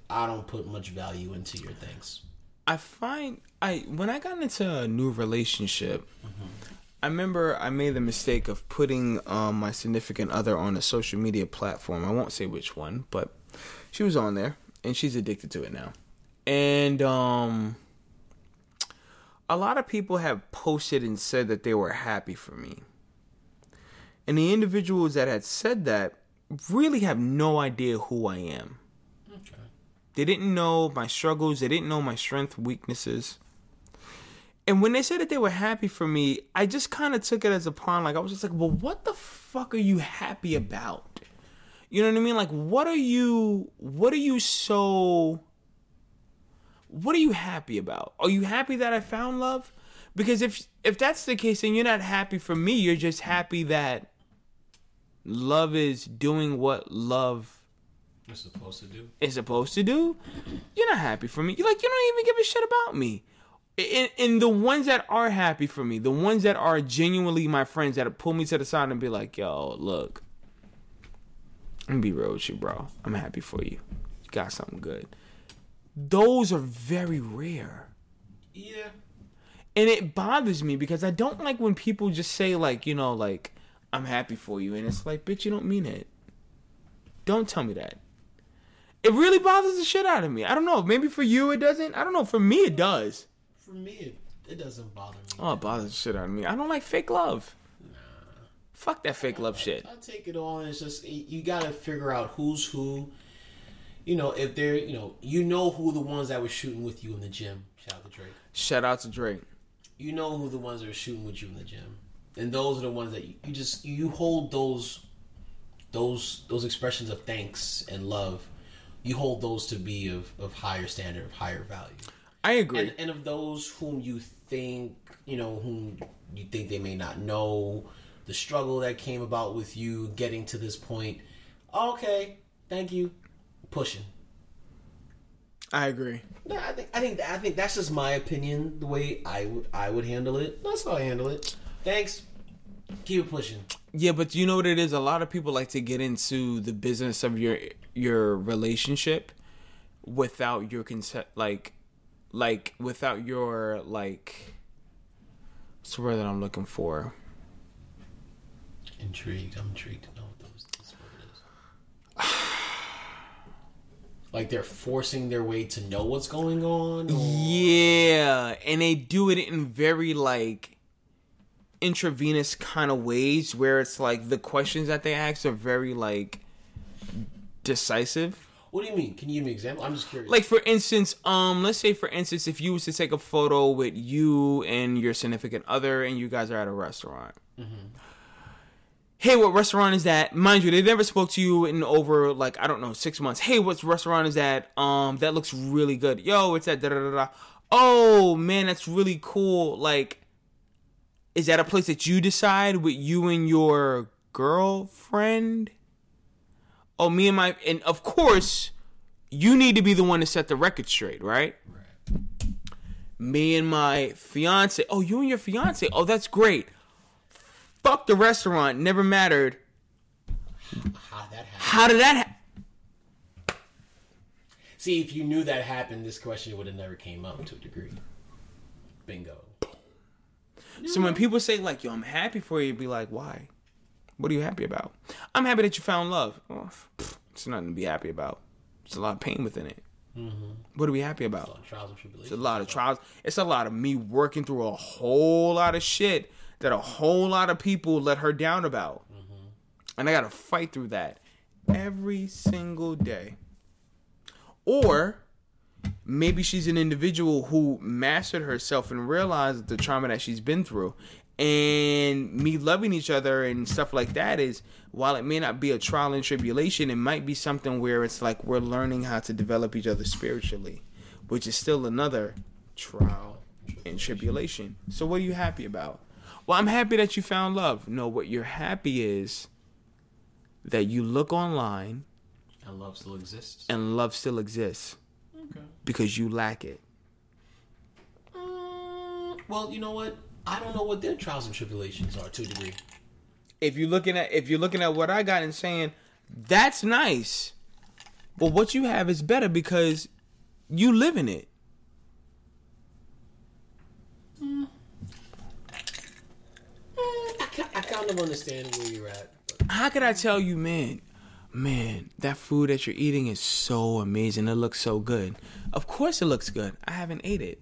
I don't put much value into your things. I find I when I got into a new relationship, I remember I made the mistake of putting um, my significant other on a social media platform. I won't say which one, but she was on there and she's addicted to it now. And um a lot of people have posted and said that they were happy for me. And the individuals that had said that really have no idea who I am. They didn't know my struggles. They didn't know my strength, weaknesses. And when they said that they were happy for me, I just kind of took it as a pawn. Like I was just like, "Well, what the fuck are you happy about?" You know what I mean? Like, what are you? What are you so? What are you happy about? Are you happy that I found love? Because if if that's the case, then you're not happy for me. You're just happy that love is doing what love You're supposed to do. is supposed to do, you're not happy for me. You're like, you don't even give a shit about me. And, and the ones that are happy for me, the ones that are genuinely my friends that pull me to the side and be like, yo, look, I'm gonna be real with you, bro. I'm happy for you. You got something good. Those are very rare. Yeah. And it bothers me because I don't like when people just say, like, you know, like, I'm happy for you. And it's like, bitch, you don't mean it. Don't tell me that. It really bothers the shit out of me. I don't know. Maybe for you it doesn't. I don't know. For me it does. For me, it, it doesn't bother me. Oh, it bothers the shit out of me. I don't like fake love. Nah. Fuck that fake love shit. I take it all, and it's just you got to figure out who's who. You know, if they're you know you know who the ones that were shooting with you in the gym. Shout out to Drake. Shout out to Drake. You know who the ones that are shooting with you in the gym, and those are the ones that you, you just you hold those those those expressions of thanks and love. You hold those to be of, of higher standard, of higher value. I agree. and, and of those whom you think you know whom you think they may not know the struggle that came about with you getting to this point okay thank you pushing I agree. no, I think I think I think that's just my opinion. The way I would I would handle it. That's how I handle it. Thanks. Keep it pushing. Yeah, but you know what it is? A lot of people like to get into the business of your your relationship without your consent like like without your like what's the word that I'm looking for? Intrigued. I'm intrigued to know what those this word is. like they're forcing their way to know what's going on. or- Yeah, and they do it in very like intravenous kind of ways where it's like the questions that they ask are very like decisive. What do you mean? Can you give me an example? I'm just curious. Like for instance, um, let's say for instance, if you was to take a photo with you and your significant other, and you guys are at a restaurant. Hey, what restaurant is that? Mind you, they never spoke to you in over like I don't know six months. Hey, what restaurant is that? Um, that looks really good. Yo, it's at da da da da. Oh man, that's really cool. Like, is that a place that you decide with you and your girlfriend? Oh, me and my and of course, you need to be the one to set the record straight, right? Me and my fiance. Oh, you and your fiance. Oh, that's great. Fuck the restaurant. Never mattered. how that. How did that? Ha- See, if you knew that happened, this question would have never came up to a degree. Bingo. So when people say like, "Yo, I'm happy for you," be like, "Why? What are you happy about?" I'm happy that you found love. Oh, pff, it's nothing to be happy about. There's a lot of pain within it. What are we happy about? Trials It's a lot of trials. It's a lot of me working through a whole lot of shit that a whole lot of people let her down about. And I got to fight through that every single day. Or maybe she's an individual who mastered herself and realized the trauma that she's been through. And me loving each other and stuff like that is, while it may not be a trial and tribulation, it might be something where it's like we're learning how to develop each other spiritually, which is still another trial and tribulation. So, what are you happy about? Well, I'm happy that you found love. No, what you're happy is that you look online And love still exists. and love still exists Okay. because you lack it. Mm, well, you know what? I don't know what their trials and tribulations are to a degree. If you're looking at if you're looking at what I got and saying that's nice, but what you have is better because you live in it. I, ki- I kind of understand where you're at. But How could I tell you, man? Man, that food that you're eating is so amazing. It looks so good. Of course, it looks good. I haven't ate it.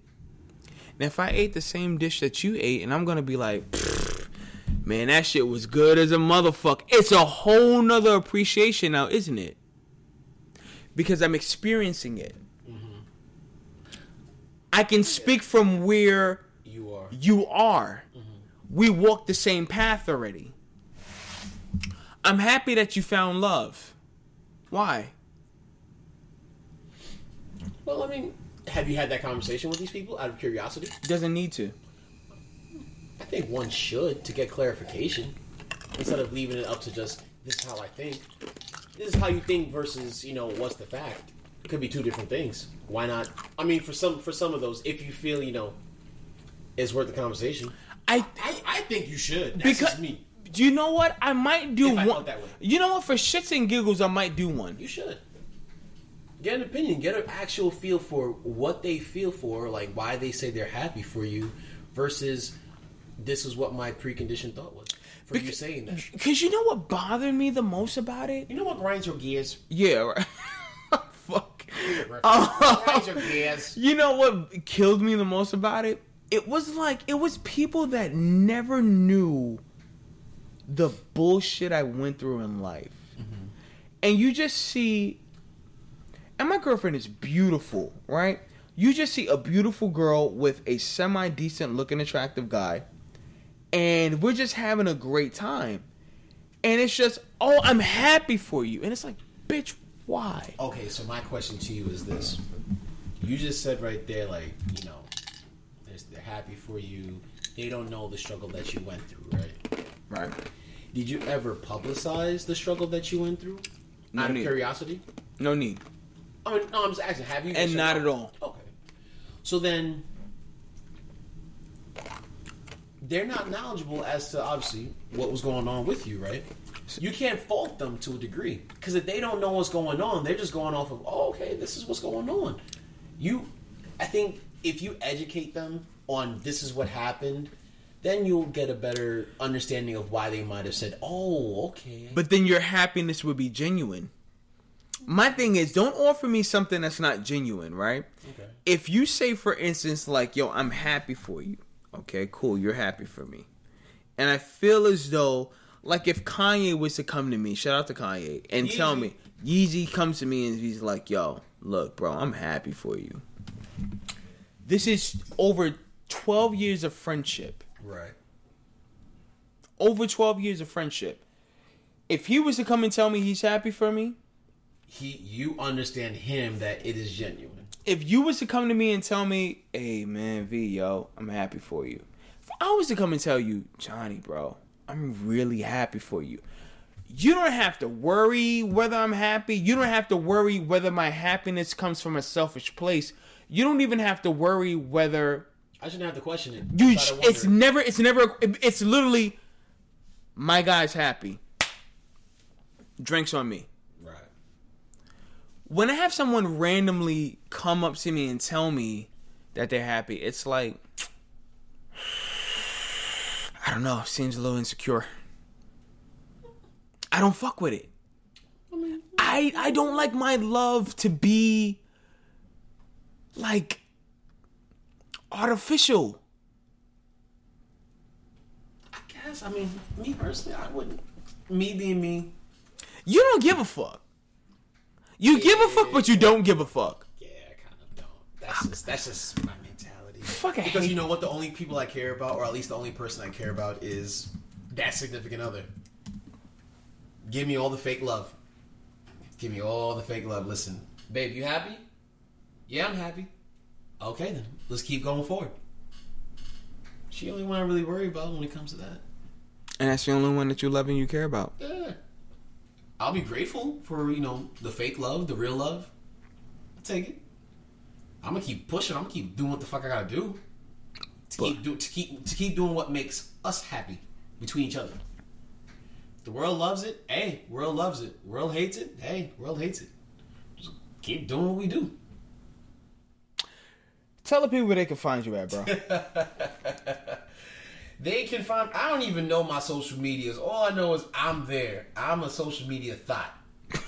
And if I ate the same dish that you ate, and I'm gonna be like, man, that shit was good as a motherfucker. It's a whole nother appreciation now, isn't it? Because I'm experiencing it. Mm-hmm. I can speak from where you are. you are. Mm-hmm. We walked the same path already. I'm happy that you found love. Why? Well, I mean, have you had that conversation with these people out of curiosity? Doesn't need to. I think one should to get clarification instead of leaving it up to just this is how I think. This is how you think versus you know what's the fact. It could be two different things. Why not? I mean, for some for some of those, if you feel you know it's worth the conversation, I I, I think you should. That's because just me. Do you know what? I might do If one. felt that way. You know what? For shits and giggles, I might do one. You should get an opinion, get an actual feel for what they feel for, like why they say they're happy for you, versus this is what my preconditioned thought was for you saying that. Cause you know what bothered me the most about it? You know what grinds your gears? Yeah. Right. Fuck. grinds your gears. You know what killed me the most about it? It was like it was people that never knew the bullshit I went through in life. Mm-hmm. And you just see and my girlfriend is beautiful, right? You just see a beautiful girl with a semi decent looking attractive guy and we're just having a great time. And it's just, "Oh, I'm happy for you." And it's like, "Bitch, why?" Okay, so my question to you is this: You just said right there, like you know, they're happy for you. They don't know the struggle that you went through, right? Right. Did you ever publicize the struggle that you went through? No out of curiosity. No need. I mean, no, I'm just asking. Have you? And not no? at all. Okay. So then, they're not knowledgeable as to obviously what was going on with you, right? You can't fault them to a degree because if they don't know what's going on, they're just going off of, oh, okay, this is what's going on. You, I think, if you educate them on this is what happened, then you'll get a better understanding of why they might have said, oh, okay. But then your happiness would be genuine. My thing is, don't offer me something that's not genuine, right? Okay. If you say, for instance, like, yo, I'm happy for you. Okay, cool, you're happy for me. And I feel as though, like, if Kanye was to come to me, shout out to Kanye, and tell me, Yeezy comes to me and he's like, yo, look, bro, I'm happy for you. This is over 12 years of friendship. Right. Over 12 years of friendship. If he was to come and tell me he's happy for me, He, you understand him that it is genuine. if you was to come to me and tell me, "Hey man, V, yo, I'm happy for you," if I was to come and tell you, Johnny, bro, I'm really happy for you. You don't have to worry whether I'm happy. You don't have to worry whether my happiness comes from a selfish place. You don't even have to worry whether I shouldn't have to question it. you. To It's never. It's never. It's literally, my guy's happy. Drinks on me. right. when I have someone randomly come up to me and tell me that they're happy, it's like I don't know. Seems a little insecure. I don't fuck with it. I I don't like my love to be like artificial. I guess. I mean, me personally, I wouldn't. Me being me. You don't give a fuck. You give a fuck, but you don't give a fuck. Yeah, I kind of don't. That's just that's just my mentality. Fucking because you know what? The only people I care about, or at least the only person I care about, is that significant other. Give me all the fake love. Give me all the fake love. Listen, babe, you happy? Yeah, I'm happy. Okay, then let's keep going forward. She the only one I really worry about when it comes to that. And that's the only one that you love and you care about. Yeah. I'll be grateful for, you know, the fake love, the real love. I'll take it. I'm gonna keep pushing, I'm gonna keep doing what the fuck I gotta do. To But- keep do, to keep to keep doing what makes us happy between each other. The world loves it, hey, world loves it. World hates it, hey, world hates it. Just keep doing what we do. Tell the people where they can find you at, bro. They can find. I don't even know my social medias. All I know is I'm there. I'm a social media thought.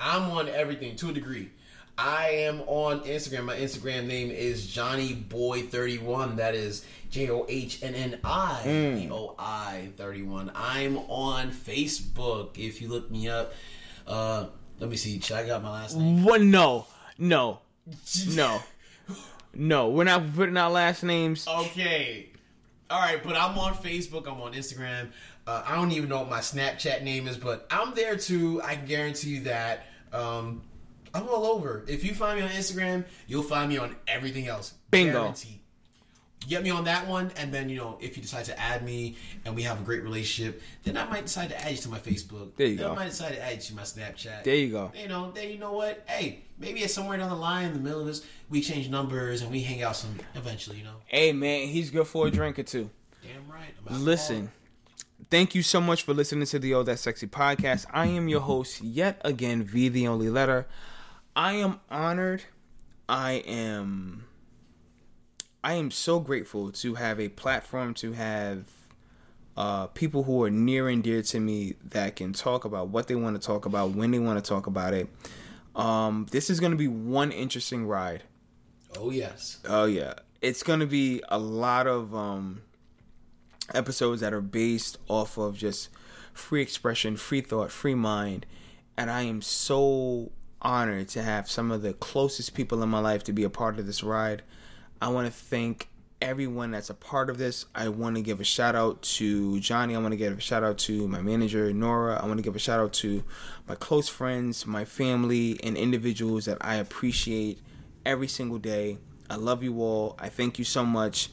I'm on everything to a degree. I am on Instagram. My Instagram name is Johnny Boy 31. That is J O H N N I B O I 31. I'm on Facebook. If you look me up, uh, let me see. Should I got my last name? what? No, no, no, no. We're not putting our last names. Okay. All right, but I'm on Facebook. I'm on Instagram. Uh, I don't even know what my Snapchat name is, but I'm there too. I guarantee you that. Um, I'm all over. If you find me on Instagram, you'll find me on everything else. Bingo. Guaranteed. Get me on that one, and then you know if you decide to add me and we have a great relationship, then I might decide to add you to my Facebook. There you then go. I might decide to add you to my Snapchat. There you go. You know, then you know what? Hey, maybe it's somewhere down the line in the middle of this, we change numbers and we hang out some eventually. You know. Hey, man, he's good for a drink or two. Damn right. Listen, thank you so much for listening to the Oh That Sexy podcast. I am your host yet again, V the Only Letter. I am honored. I am. I am so grateful to have a platform to have uh, people who are near and dear to me that can talk about what they want to talk about when they want to talk about it. Um, this is going to be one interesting ride. Oh yes. Oh yeah, it's gonna be a lot of um, episodes that are based off of just free expression, free thought, free mind, and I am so honored to have some of the closest people in my life to be a part of this ride. I want to thank everyone that's a part of this. I want to give a shout out to Johnny. I want to give a shout out to my manager Nora. I want to give a shout out to my close friends, my family, and individuals that I appreciate every single day. I love you all. I thank you so much.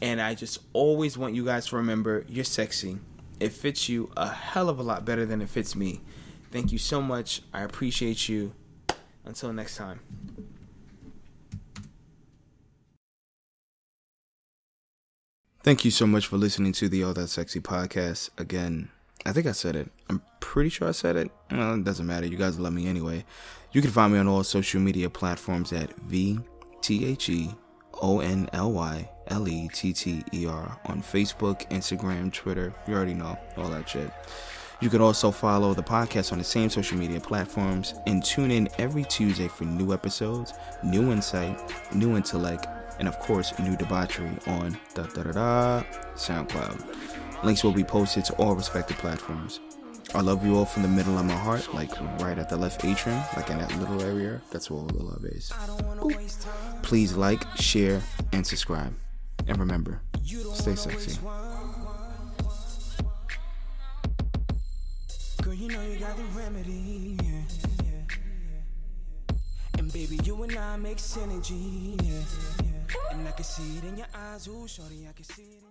And I just always want you guys to remember you're sexy. It fits you a hell of a lot better than it fits me. Thank you so much. I appreciate you. Until next time. Thank you so much for listening to the All That Sexy podcast. Again, I think I said it. I'm pretty sure I said it. It doesn't matter. You guys love me anyway. You can find me on all social media platforms at V T H E O N L Y L E T T E R on Facebook, Instagram, Twitter. You already know all that shit. You can also follow the podcast on the same social media platforms and tune in every Tuesday for new episodes, new insight, new intellect, and of course, new debauchery on da da da da SoundCloud. Links will be posted to all respective platforms. I love you all from the middle of my heart, like right at the left atrium, like in that little area. That's where all the love is. Boop. Please like, share, and subscribe. And remember, stay sexy. Girl, you know you got the remedy. yeah, yeah, yeah. And baby, you and I make synergy. And I can see it in your eyes, ooh, shorty, I can see it